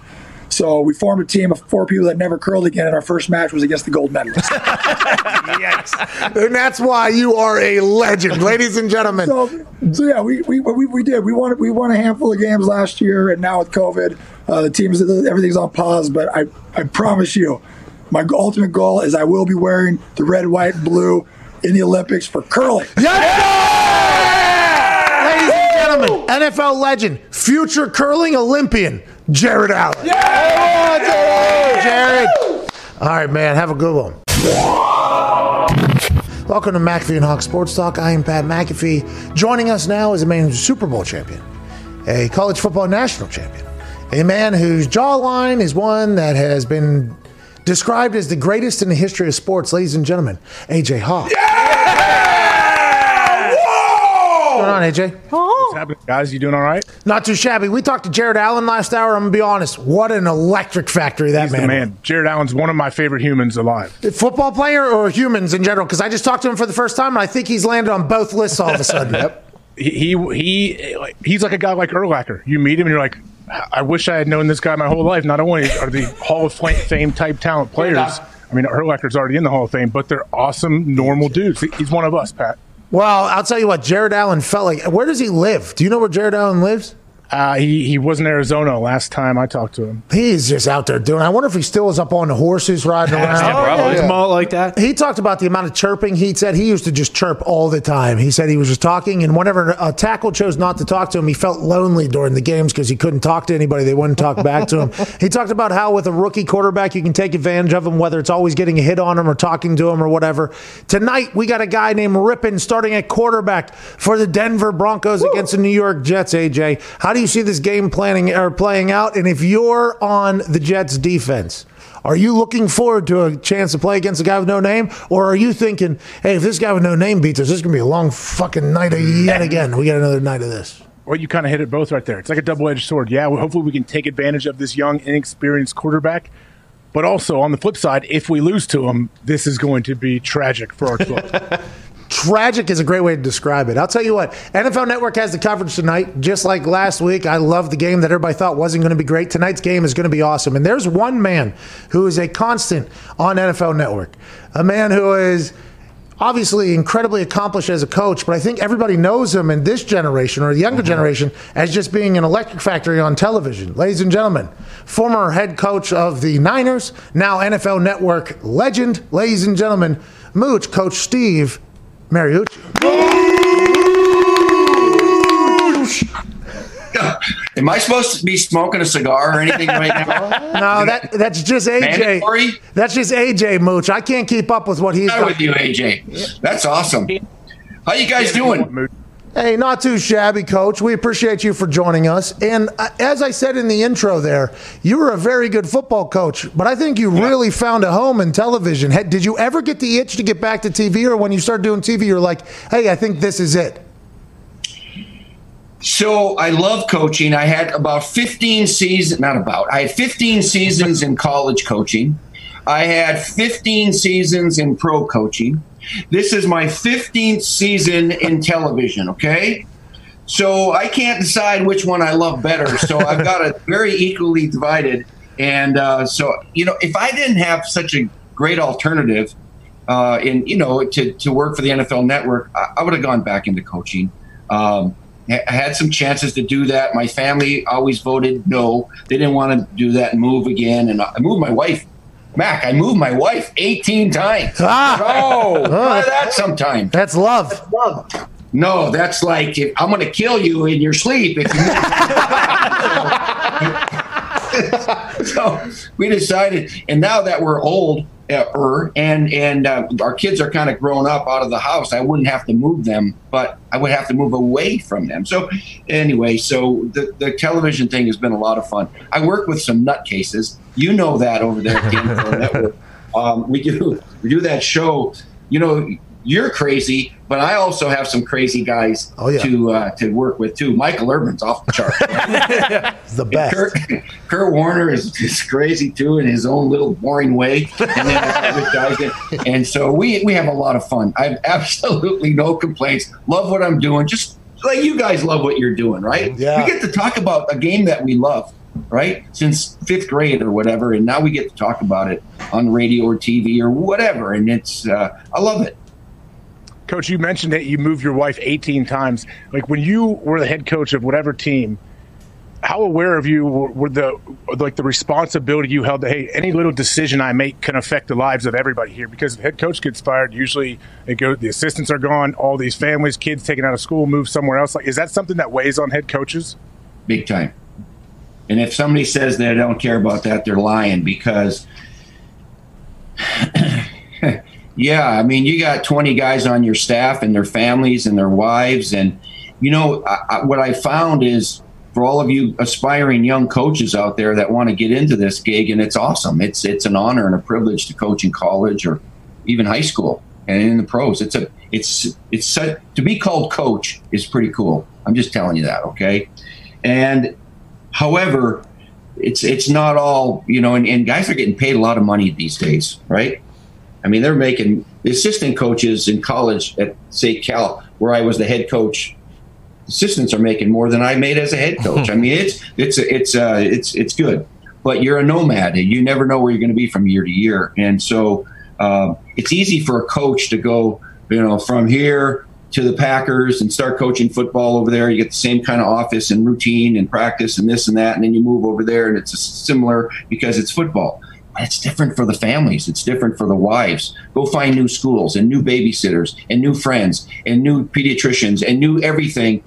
So we formed a team of four people that never curled again, and our first match was against the gold medalists. Yes. And that's why you are a legend, ladies and gentlemen. So, so yeah, we, we, we, we did. We won we won a handful of games last year, and now with COVID, uh, the teams everything's on pause. But I I promise you, my ultimate goal is I will be wearing the red, white, and blue in the Olympics for curling. Yes, Ladies and gentlemen, NFL legend, future curling Olympian, Jared Allen. Yeah! Jared. All right, man. Have a good one. Welcome to McAfee and Hawk Sports Talk. I am Pat McAfee. Joining us now is a man who's a Super Bowl champion, a college football national champion, a man whose jawline is one that has been described as the greatest in the history of sports. Ladies and gentlemen, AJ Hawk. What's going on, AJ? Oh. What's happening, guys? You doing all right? Not too shabby. We talked to Jared Allen last hour. I'm gonna be honest. What an electric factory that He's man. the man. Jared Allen's one of my favorite humans alive. Football player or humans in general? Because I just talked to him for the first time, and I think he's landed on both lists all of a sudden. yep. He, he he he's like a guy like Urlacher. You meet him and you're like, I wish I had known this guy my whole life. Not only are the Hall of Fame type talent players, I mean Urlacher's already in the Hall of Fame, but they're awesome, normal dudes. He's one of us, Pat. Well, I'll tell you what. Jared Allen felt like. Where does he live? Do you know where Jared Allen lives? Uh, he he was in Arizona last time I talked to him. He's just out there doing. I wonder if he still is up on the horses riding around. probably. Yeah. Small like that. He talked about the amount of chirping. He said he used to just chirp all the time. He said he was just talking, and whenever a tackle chose not to talk to him, he felt lonely during the games because he couldn't talk to anybody. They wouldn't talk back to him. He talked about how with a rookie quarterback, you can take advantage of him, whether it's always getting a hit on him or talking to him or whatever. Tonight, we got a guy named Rypien starting at quarterback for the Denver Broncos against the New York Jets. AJ, how do you see this game planning or playing out? And if you're on the Jets defense, are you looking forward to a chance to play against a guy with no name? Or are you thinking, hey, if this guy with no name beats us, this is going to be a long fucking night yet again. We got another night of this. Well, you kind of hit it both right there. It's like a double edged sword. Yeah, well, hopefully we can take advantage of this young, inexperienced quarterback. But also on the flip side, if we lose to him, this is going to be tragic for our club. Tragic is a great way to describe it. I'll tell you what, NFL Network has the coverage tonight, just like last week. I love the game that everybody thought wasn't going to be great. Tonight's game is going to be awesome. And there's one man who is a constant on NFL Network, a man who is obviously incredibly accomplished as a coach, but I think everybody knows him in this generation or the younger mm-hmm. generation as just being an electric factory on television. Ladies and gentlemen, former head coach of the Niners, now NFL Network legend, ladies and gentlemen, Mooch, Coach Steve Mariucci. Am I supposed to be smoking a cigar or anything right now? No, that that's just AJ. Mandatory? That's just AJ Mooch. I can't keep up with what he's Not with you, AJ. That's awesome. How you guys doing? Hey, not too shabby, coach. We appreciate you for joining us. And uh, as I said in the intro there, you were a very good football coach, but I think you really found a home in television. Did you ever get the itch to get back to TV, or when you started doing TV, you're like, hey, I think this is it? So I love coaching. I had about 15 seasons, not about, I had 15 seasons in college coaching. I had 15 seasons in pro coaching. This is my 15th season in television, okay? so I can't decide which one I love better. So I've got it very equally divided. And uh, so, you know, if I didn't have such a great alternative uh, in, you know, to, to work for the NFL network, I, I would have gone back into coaching. Um, I had some chances to do that. My family always voted no. They didn't want to do that and move again. And I moved my wife, Mac. I moved my wife 18 times. Ah. Oh, try that sometime. That's love. No, that's like if, I'm going to kill you in your sleep if you. so we decided, and now that we're old, er, and and uh, our kids are kind of grown up out of the house, I wouldn't have to move them, but I would have to move away from them. So anyway, so the the television thing has been a lot of fun. I work with some nutcases. You know that over there at the NFL Network. Um, we do we do that show. You know, you're crazy, but I also have some crazy guys Oh, yeah. to uh, to work with too. Michael Irvin's off the chart. It's the best. Kurt, Kurt Warner is, is crazy too in his own little boring way, and then other guys. that- And so we we have a lot of fun. I have absolutely no complaints. Love what I'm doing. Just like you guys love what you're doing, right? Yeah. We get to talk about a game that we love, right? Since fifth grade or whatever, and now we get to talk about it on radio or TV or whatever, and it's uh, I love it. Coach, you mentioned that you moved your wife 18 times. Like when you were the head coach of whatever team, how aware of you were the like the responsibility you held that hey, any little decision I make can affect the lives of everybody here because the head coach gets fired. Usually, it go the assistants are gone, all these families, kids taken out of school, move somewhere else. Like, is that something that weighs on head coaches? big time. And if somebody says they don't care about that, they're lying because, yeah, I mean, you got 20 guys on your staff and their families and their wives. And, you know, I, I, what I found is for all of you aspiring young coaches out there that want to get into this gig, and it's awesome. It's, it's an honor and a privilege to coach in college or even high school and in the pros. It's a, it's, it's to be called coach is pretty cool. I'm just telling you that. Okay. And however, it's it's not all you know, and, and guys are getting paid a lot of money these days, right? I mean, they're making the assistant coaches in college at say Cal, where I was the head coach. Assistants are making more than I made as a head coach. I mean, it's it's it's uh, it's it's good, but you're a nomad and you never know where you're going to be from year to year, and so um, it's easy for a coach to go, you know, from here to the Packers and start coaching football over there. You get the same kind of office and routine and practice and this and that, and then you move over there and it's similar because it's football. It's different for the families. It's different for the wives. Go find new schools and new babysitters and new friends and new pediatricians and new everything.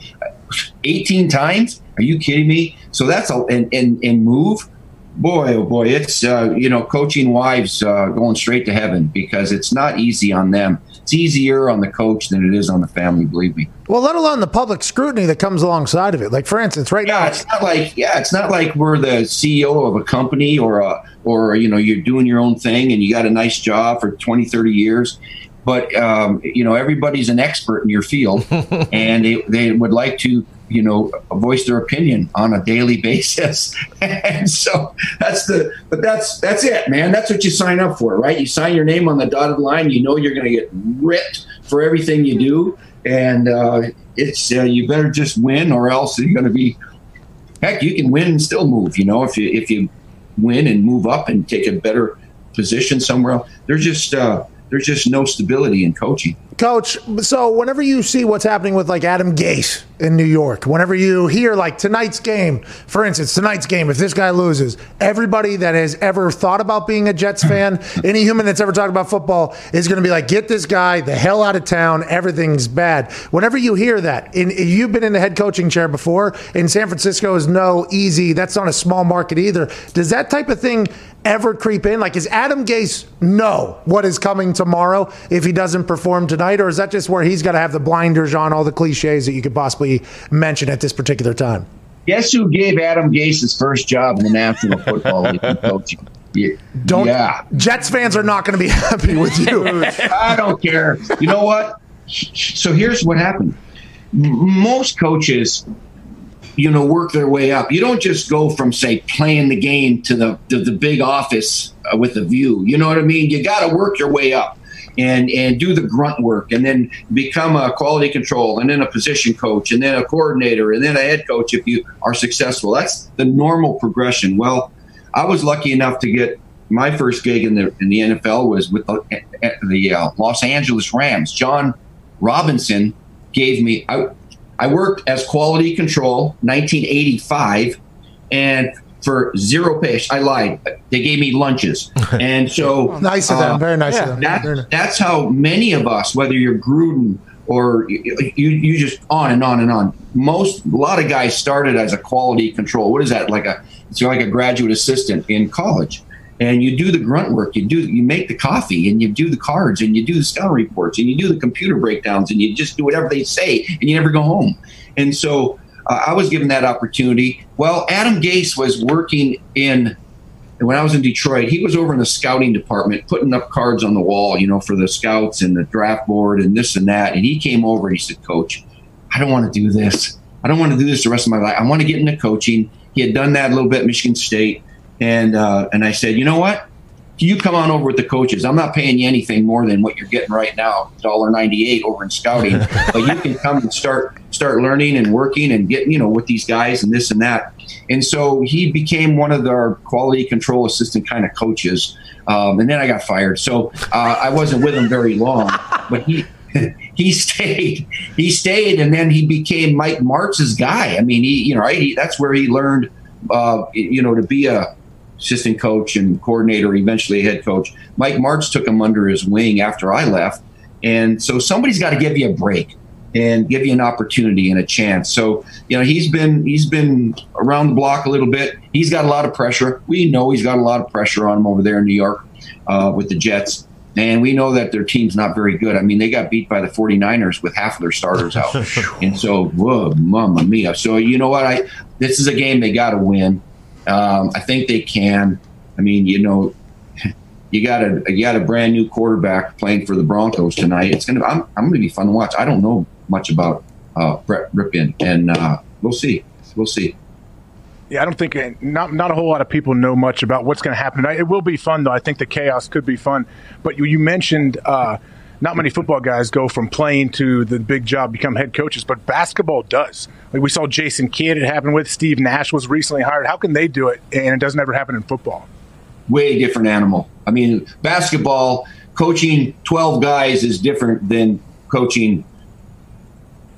18 times? Are you kidding me? So that's a and and, and move. Boy, oh boy, it's uh, you know coaching wives uh, going straight to heaven because it's not easy on them. It's easier on the coach than it is on the family. Believe me. Well, let alone the public scrutiny that comes alongside of it. Like, for instance, right Yeah, now, it's not like yeah, it's not like we're the CEO of a company or a or you know you're doing your own thing and you got a nice job for 20, 30 years. But um, you know everybody's an expert in your field, and they, they would like to you know voice their opinion on a daily basis. and so that's the but that's that's it, man. That's what you sign up for, right? You sign your name on the dotted line. You know you're going to get ripped for everything you do, and uh, it's uh, you better just win, or else you're going to be heck, you can win and still move. You know, if you if you win and move up and take a better position somewhere else, there's just uh, there's just no stability in coaching. Coach, so whenever you see what's happening with like Adam Gase in New York, whenever you hear like tonight's game, for instance, tonight's game, if this guy loses, everybody that has ever thought about being a Jets fan, any human that's ever talked about football is going to be like, get this guy the hell out of town. Everything's bad. Whenever you hear that, and you've been in the head coaching chair before, and San Francisco is no easy, that's not a small market either. Does that type of thing ever creep in? Like, is Adam Gase know what is coming tomorrow if he doesn't perform tonight, or is that just where he's got to have the blinders on, all the cliches that you could possibly mention at this particular time? Guess who gave Adam Gase his first job in the National Football League coaching? Yeah. Don't. Yeah. Jets fans are not going to be happy with you. I don't care. You know what? So here's what happened. Most coaches, you know, work their way up. You don't just go from say playing the game to the to the big office uh, with a view. You know what I mean? You got to work your way up. and and do the grunt work and then become a quality control and then a position coach and then a coordinator and then a head coach if you are successful that's the normal progression well i was lucky enough to get my first gig in the in the nfl was with the, the uh, los angeles rams john robinson gave me I worked as quality control 1985 and for zero pay. I lied. They gave me lunches, and so Nice of them. Uh, Very nice of them. that- that's how many of us, whether you're Gruden or you, you, you just on and on and on. Most a lot of guys started as a quality control. What is that like a? It's like a graduate assistant in college. And you do the grunt work. You do you make the coffee, and you do the cards, and you do the scouting reports, and you do the computer breakdowns, and you just do whatever they say, and you never go home. And so uh, I was given that opportunity. Well, Adam Gase was working in when I was in Detroit. He was over in the scouting department, putting up cards on the wall, you know, for the scouts and the draft board and this and that. And he came over. and He said, "Coach, I don't want to do this. I don't want to do this the rest of my life. I want to get into coaching." He had done that a little bit at Michigan State, and uh, and I said, "You know what? You come on over with the coaches. I'm not paying you anything more than what you're getting right now, dollar ninety eight over in scouting. but you can come and start start learning and working and getting you know with these guys and this and that. And so he became one of our quality control assistant kind of coaches. Um, and then I got fired, so uh, I wasn't with him very long. But he he stayed. He stayed, and then he became Mike Martz's guy. I mean, he you know right. He, that's where he learned uh, you know to be a assistant coach and coordinator, eventually head coach. Mike Martz took him under his wing after I left. And so somebody's got to give you a break and give you an opportunity and a chance. So, you know, he's been he's been around the block a little bit. He's got a lot of pressure. We know he's got a lot of pressure on him over there in New York uh, with the Jets. And we know that their team's not very good. I mean, they got beat by the 49ers with half of their starters out. and so, whoa, mamma mia. So, you know what? I This is a game they got to win. Um, I think they can. I mean, you know, you got a you got a brand new quarterback playing for the Broncos tonight. It's gonna I'm, I'm gonna be fun to watch. I don't know much about uh, Brett Rypien, and uh, we'll see. We'll see. Yeah, I don't think not not a whole lot of people know much about what's going to happen. It will be fun though. I think the chaos could be fun. But you, you mentioned uh, not many football guys go from playing to the big job, become head coaches, but basketball does. Like we saw Jason Kidd, it happened with Steve Nash was recently hired. How can they do it and it doesn't ever happen in football? Way different animal. I mean, basketball coaching 12 guys is different than coaching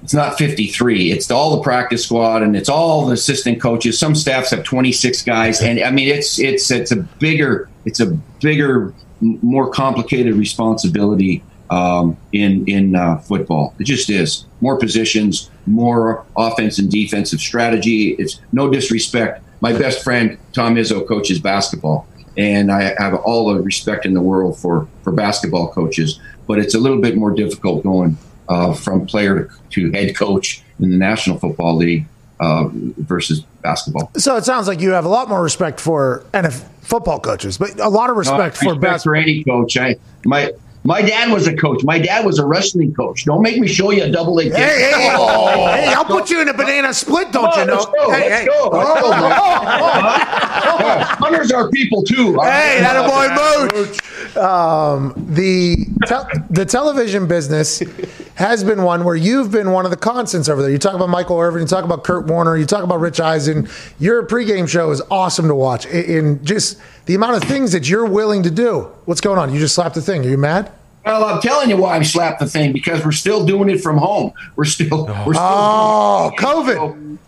it's not 53 it's all the practice squad and it's all the assistant coaches some staffs have 26 guys and i mean it's it's it's a bigger it's a bigger more complicated responsibility um, in in uh, football it just is more positions more offense and defensive strategy it's no disrespect my best friend tom izzo coaches basketball and i have all the respect in the world for for basketball coaches but it's a little bit more difficult going uh, from player to, to head coach in the National Football League uh, versus basketball. So it sounds like you have a lot more respect for NFL football coaches, but a lot of respect No, for basketball. for any coach. I my my dad was a coach. My dad was a wrestling coach. Don't make me show you a double leg. Hey, hey, hey, hey, I'll put you in a banana split, don't Come you know? let's go, hey, let's hey. go, let's Oh, go, man. oh, oh, oh. Hunters are people too. Hey, that a boy Mooch. Um, the tel- the television business has been one where you've been one of the constants over there. You talk about Michael Irvin, you talk about Kurt Warner, you talk about Rich Eisen. Your pregame show is awesome to watch. In, just the amount of things that you're willing to do. What's going on? You just slapped the thing. Are you mad? Well, I'm telling you why I slapped the thing because we're still doing it from home. We're still we're still Oh, COVID.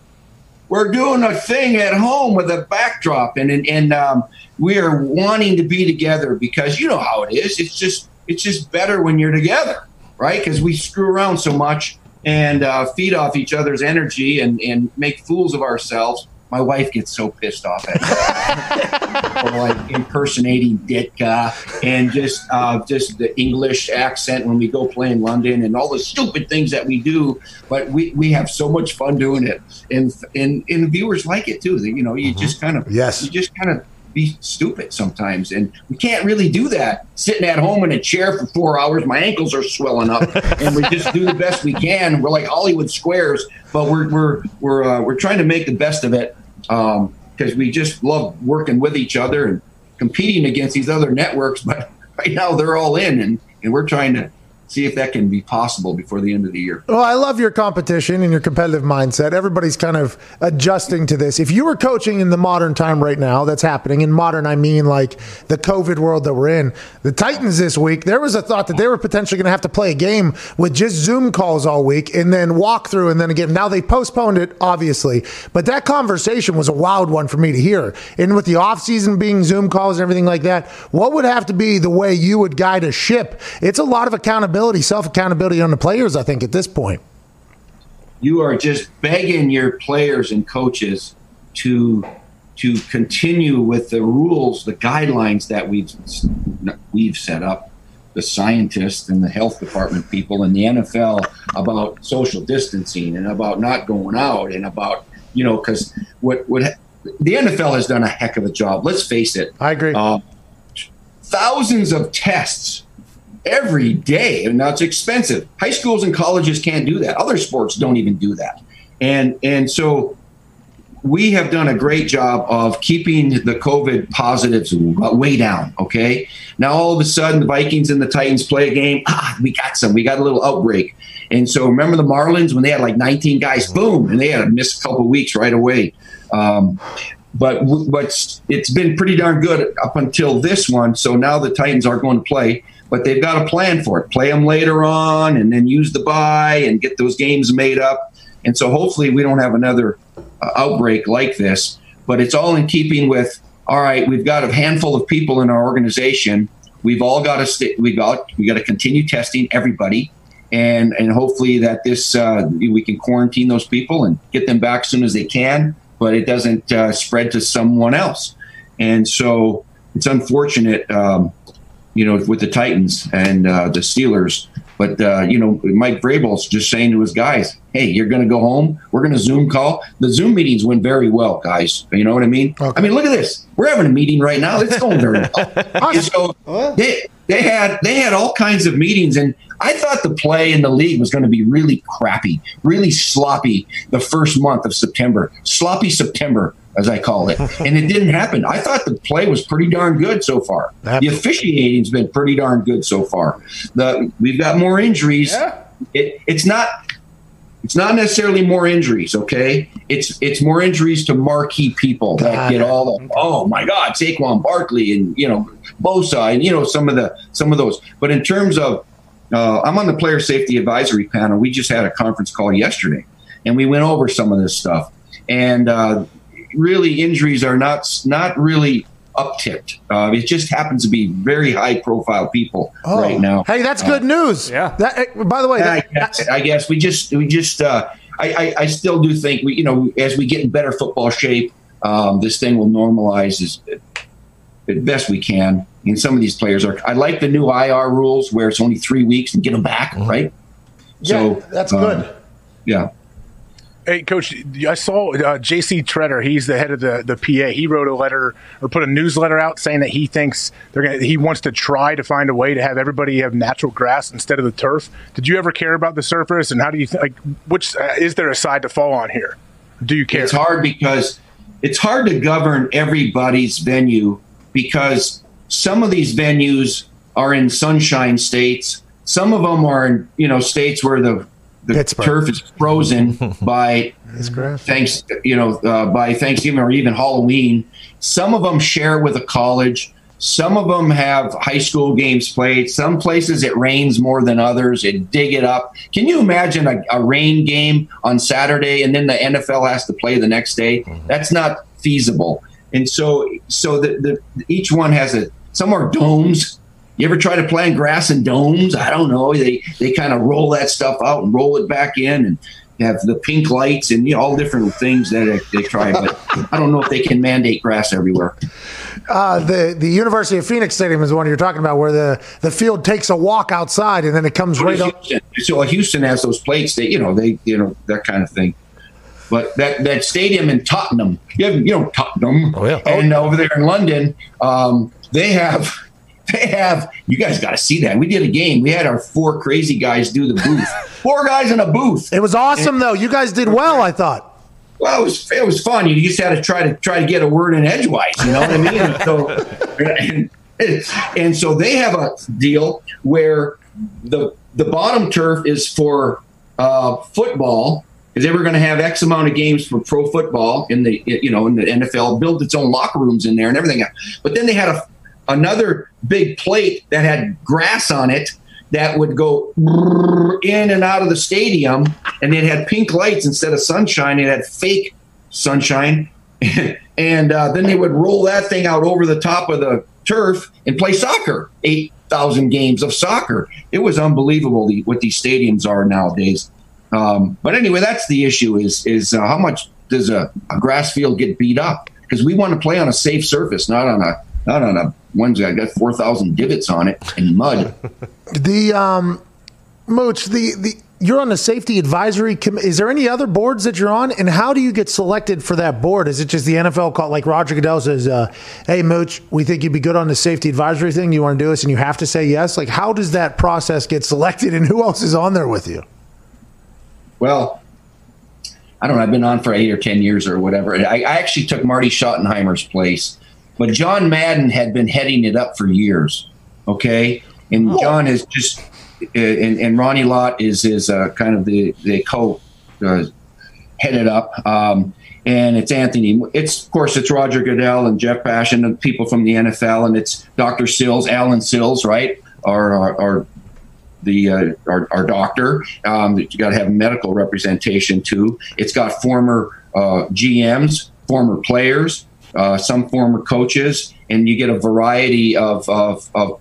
we're doing a thing at home with a backdrop and and, and um, we are wanting to be together because you know how it is it's just it's just better when you're together right because we screw around so much and uh, feed off each other's energy and and make fools of ourselves my wife gets so pissed off at me like impersonating Ditka and just uh, just the English accent when we go play in London and all the stupid things that we do. But we, we have so much fun doing it, and and and viewers like it too. You know, you just kind of Yes. you just kind of be stupid sometimes, and we can't really do that sitting at home in a chair for four hours. My ankles are swelling up, and we just do the best we can. We're like Hollywood squares, but we're we're we're uh, we're trying to make the best of it because we just love working with each other and competing against these other networks. But right now they're all in, and and we're trying to see if that can be possible before the end of the year. Well, I love your competition and your competitive mindset. Everybody's kind of adjusting to this. If you were coaching in the modern time right now, that's happening. In modern, I mean like the COVID world that we're in. The Titans this week, there was a thought that they were potentially going to have to play a game with just Zoom calls all week and then walk through and then again. Now they postponed it, obviously, but that conversation was a wild one for me to hear. And with the offseason being Zoom calls and everything like that, what would have to be the way you would guide a ship? It's a lot of accountability accountability, self accountability on the players, I think, at this point. You are just begging your players and coaches to to continue with the rules, the guidelines that we've we've set up, the scientists and the health department people and the NFL about social distancing and about not going out and about you know because what what the NFL has done a heck of a job. Let's face it. I agree. Uh, thousands of tests every day, and now it's expensive. High schools and colleges can't do that. Other sports don't even do that, and and so we have done a great job of keeping the COVID positives way down. Okay, now all of a sudden the Vikings and the Titans play a game. Ah, we got some. We got a little outbreak, and so remember the Marlins when they had like 19 guys, boom, and they had to miss a couple weeks right away. Um, but but it's been pretty darn good up until this one. So now the Titans are going to play but they've got a plan for it. Play them later on, and then use the bye and get those games made up. And so hopefully we don't have another uh, outbreak like this. But it's all in keeping with all right. We've got a handful of people in our organization. We've all got to st- we got we got to continue testing everybody. And, and hopefully that this uh, we can quarantine those people and get them back as soon as they can, but it doesn't uh, spread to someone else. And so it's unfortunate um, you know, with the Titans and uh, the Steelers. But uh, you know, Mike Vrabel's just saying to his guys, "Hey, you're going to go home. We're going to Zoom call. The Zoom meetings went very well, guys. You know what I mean? Okay. I mean, look at this. We're having a meeting right now. It's going very well. so they they had they had all kinds of meetings, and I thought the play in the league was going to be really crappy, really sloppy the first month of September, sloppy September as I call it. and it didn't happen. I thought the play was pretty darn good so far. The officiating's been pretty darn good so far. The we've got more injuries. Yeah. It, it's not it's not necessarily more injuries, okay? It's it's more injuries to marquee people that get all the oh my God, Saquon Barkley and you know Bosa and you know some of the some of those. But in terms of uh, I'm on the player safety advisory panel. We just had a conference call yesterday, and we went over some of this stuff. And uh, really injuries are not not really upticked. Uh, it just happens to be very high profile people oh. right now. Hey, that's good uh, news. Yeah. That, eh, by the way, that, I, guess, I, guess, we just we just uh, I, I, I still do think we you know as we get in better football shape, um, this thing will normalize as as best we can. And some of these players are. I like the new IR rules where it's only three weeks and get them back. Mm-hmm. Right. Yeah, so that's good. Um, yeah. Hey, Coach, I saw uh, J.C. Tretter. He's the head of the, the PA. He wrote a letter or put a newsletter out saying that he thinks they're gonna. He wants to try to find a way to have everybody have natural grass instead of the turf. Did you ever care about the surface? And how do you think? Like, which uh, is there a side to fall on here? Do you care? It's hard because it's hard to govern everybody's venue because some of these venues are in sunshine states. Some of them are in you know states where the the Pittsburgh. turf is frozen by thanks you know uh, by Thanksgiving or even Halloween. Some of them share with a college. Some of them have high school games played. Some places it rains more than others. It dig it up. Can you imagine a, a rain game on Saturday and then the NFL has to play the next day? Mm-hmm. That's not feasible. And so, so the, the each one has a. Some are domes you ever try to plant grass in domes? I don't know. They they kind of roll that stuff out and roll it back in and have the pink lights and you know, all different things that they, they try. But I don't know if they can mandate grass everywhere. Uh, the the University of Phoenix Stadium is the one you're talking about, where the, the field takes a walk outside and then it comes right up. So Houston has those plates. that you know they you know that kind of thing. But that, that stadium in Tottenham, you, have, you know Tottenham, oh, yeah. and over there in London, um, they have they have you guys got to see that. We did a game. We had our four crazy guys do the booth. four guys in a booth. It was awesome and, though. You guys did well, I thought. Well, it was it was fun. You just had to try to try to get a word in edgewise. You know what I mean? so, and, and so they have a deal where the the bottom turf is for uh, football because they were going to have X amount of games for pro football in the you know in the NFL, build its own locker rooms in there and everything. But then they had a another big plate that had grass on it that would go in and out of the stadium, and it had pink lights instead of sunshine. It had fake sunshine, and uh, then they would roll that thing out over the top of the turf and play soccer. Eight thousand games of soccer. It was unbelievable the, what these stadiums are nowadays. Um, but anyway, that's the issue: is is uh, how much does a, a grass field get beat up? Because we want to play on a safe surface, not on a not on a one's that got four thousand divots on it and mud. The um, Mooch, the the you're on the safety advisory committee. Is there any other boards that you're on, and how do you get selected for that board? Is it just the NFL call? Like Roger Goodell says, uh, "Hey, Mooch, we think you'd be good on the safety advisory thing. You want to do this, and you have to say yes." Like, how does that process get selected, and who else is on there with you? Well, I don't know. I've been on for eight or ten years or whatever. I, I actually took Marty Schottenheimer's place, but John Madden had been heading it up for years. Okay, and John is just and, and Ronnie Lott is is uh, kind of the the co uh, headed up. Um, and it's Anthony. It's of course it's Roger Goodell and Jeff Pash and people from the NFL, and it's Dr. Sills, Allen Sills, right? Our our, our the uh, our, our doctor. Um, you got to have medical representation too. It's got former uh, GMs, former players, uh, some former coaches, and you get a variety of, of, of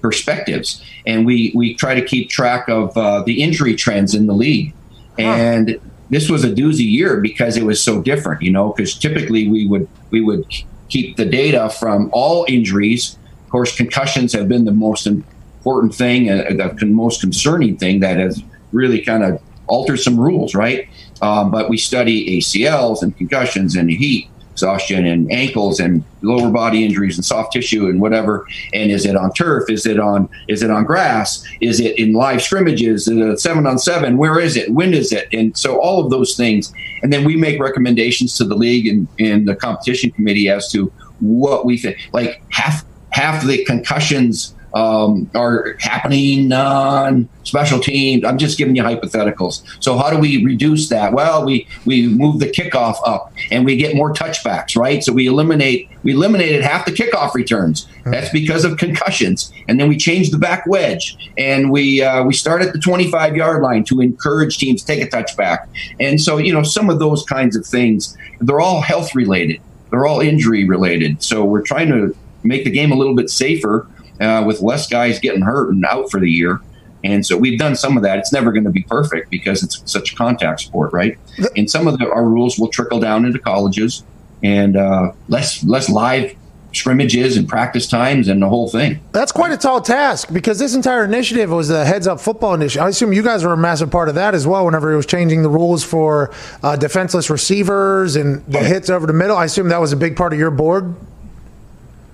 perspectives. And we we try to keep track of uh, the injury trends in the league. And this was a doozy year because it was so different, you know. Because typically we would we would keep the data from all injuries. Of course, concussions have been the most important thing, uh, the con- most concerning thing that has really kind of altered some rules, right? Um, but we study ACLs and concussions and heat exhaustion and ankles and lower body injuries and soft tissue and whatever. And is it on turf? Is it on is it on grass? Is it in live scrimmages? Is it seven on seven? Where is it? When is it? And so all of those things. And then we make recommendations to the league and, and the competition committee as to what we think. Like half half the concussions um, are happening on special teams. I'm just giving you hypotheticals. So how do we reduce that? Well, we we move the kickoff up and we get more touchbacks, right? So we eliminate we eliminated half the kickoff returns. That's because of concussions, and then we change the back wedge and we uh, we start at the 25 yard line to encourage teams to take a touchback. And so you know some of those kinds of things, they're all health related. They're all injury related. So we're trying to make the game a little bit safer uh, with less guys getting hurt and out for the year. And so we've done some of that. It's never going to be perfect because it's such a contact sport, right? And some of the, our rules will trickle down into colleges and uh, less less live scrimmages and practice times and the whole thing. That's quite a tall task because this entire initiative was the heads up football initiative. I assume you guys were a massive part of that as well. Whenever it was changing the rules for uh, defenseless receivers and the hits over the middle, I assume that was a big part of your board.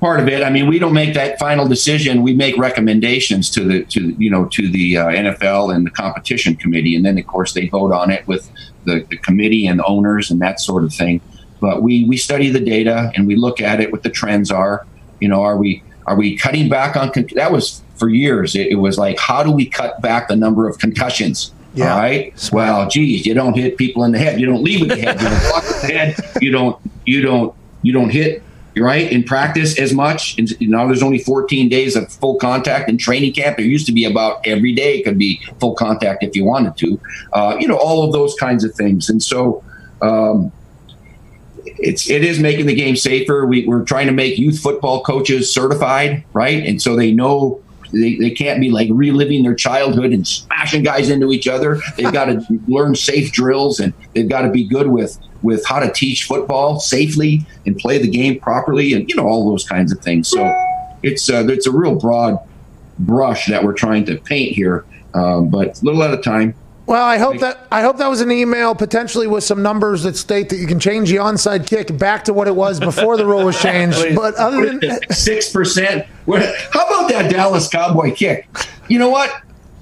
Part of it. I mean, we don't make that final decision. We make recommendations to the to you know to the uh, NFL and the competition committee, and then of course they vote on it with the, the committee and the owners and that sort of thing. But we we study the data and we look at it. What the trends are. You know, are we are we cutting back on con- that? Was for years. It, it was like, how do we cut back the number of concussions? Yeah. All right. Well, geez, you don't hit people in the head. You don't lead with the head. You don't block with the head. You don't. You don't. You don't hit right? In practice as much. And you know there's only 14 days of full contact in training camp. There used to be about every day could be full contact if you wanted to. Uh, you know all of those kinds of things. And so um, it's it is making the game safer. We, we're trying to make youth football coaches certified right? And so they know they, they can't be like reliving their childhood and smashing guys into each other. They've got to learn safe drills and they've got to be good with with how to teach football safely and play the game properly and you know all those kinds of things so it's uh, it's a real broad brush that we're trying to paint here um, but a little at a time Well, I hope that I hope that was an email potentially with some numbers that state that you can change the onside kick back to what it was before the rule was changed. But other than six percent. How about that Dallas Cowboy kick? You know what?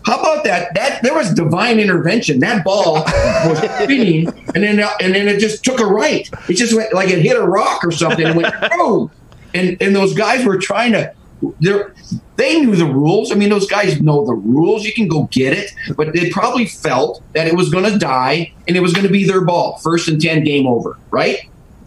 How about that? That there was divine intervention. That ball was spinning, and then and then it just took a right. It just went like it hit a rock or something. and went boom, and and those guys were trying to they're, they knew the rules. I mean, those guys know the rules. You can go get it, but they probably felt that it was going to die and it was going to be their ball. First and 10, game over, right?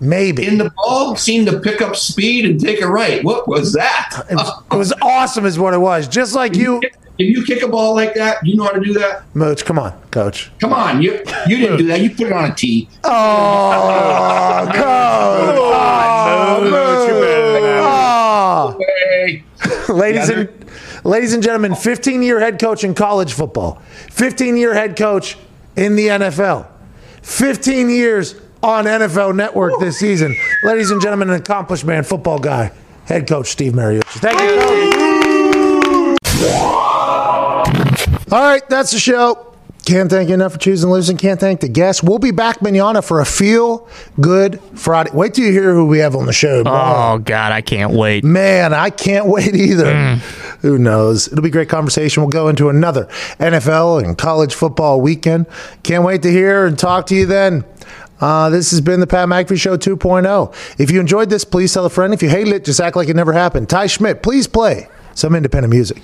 Maybe. And the ball seemed to pick up speed and take a right. What was that? It was, it was awesome, is what it was. Just like you. If you kick a ball like that, you know how to do that? Mooch, come on, coach. Come on. You you didn't do that. You put it on a tee. Oh, coach. Oh, Hey. Oh, ladies Yeah, and ladies and gentlemen, 15 year head coach in college football, 15 year head coach in the NFL, 15 years on NFL Network this season. Ladies and gentlemen, an accomplished man, football guy, head coach Steve Mariucci. Thank you. All right, that's the show. Can't thank you enough for choosing to listen. Can't thank the guests. We'll be back, Manana, for a feel good Friday. Wait till you hear who we have on the show. Oh God, I can't wait. Man, I can't wait either. Mm. Who knows? It'll be a great conversation. We'll go into another NFL and college football weekend. Can't wait to hear and talk to you then. Uh, this has been the Pat McAfee Show 2.0. If you enjoyed this, please tell a friend. If you hated it, just act like it never happened. Ty Schmidt, please play some independent music.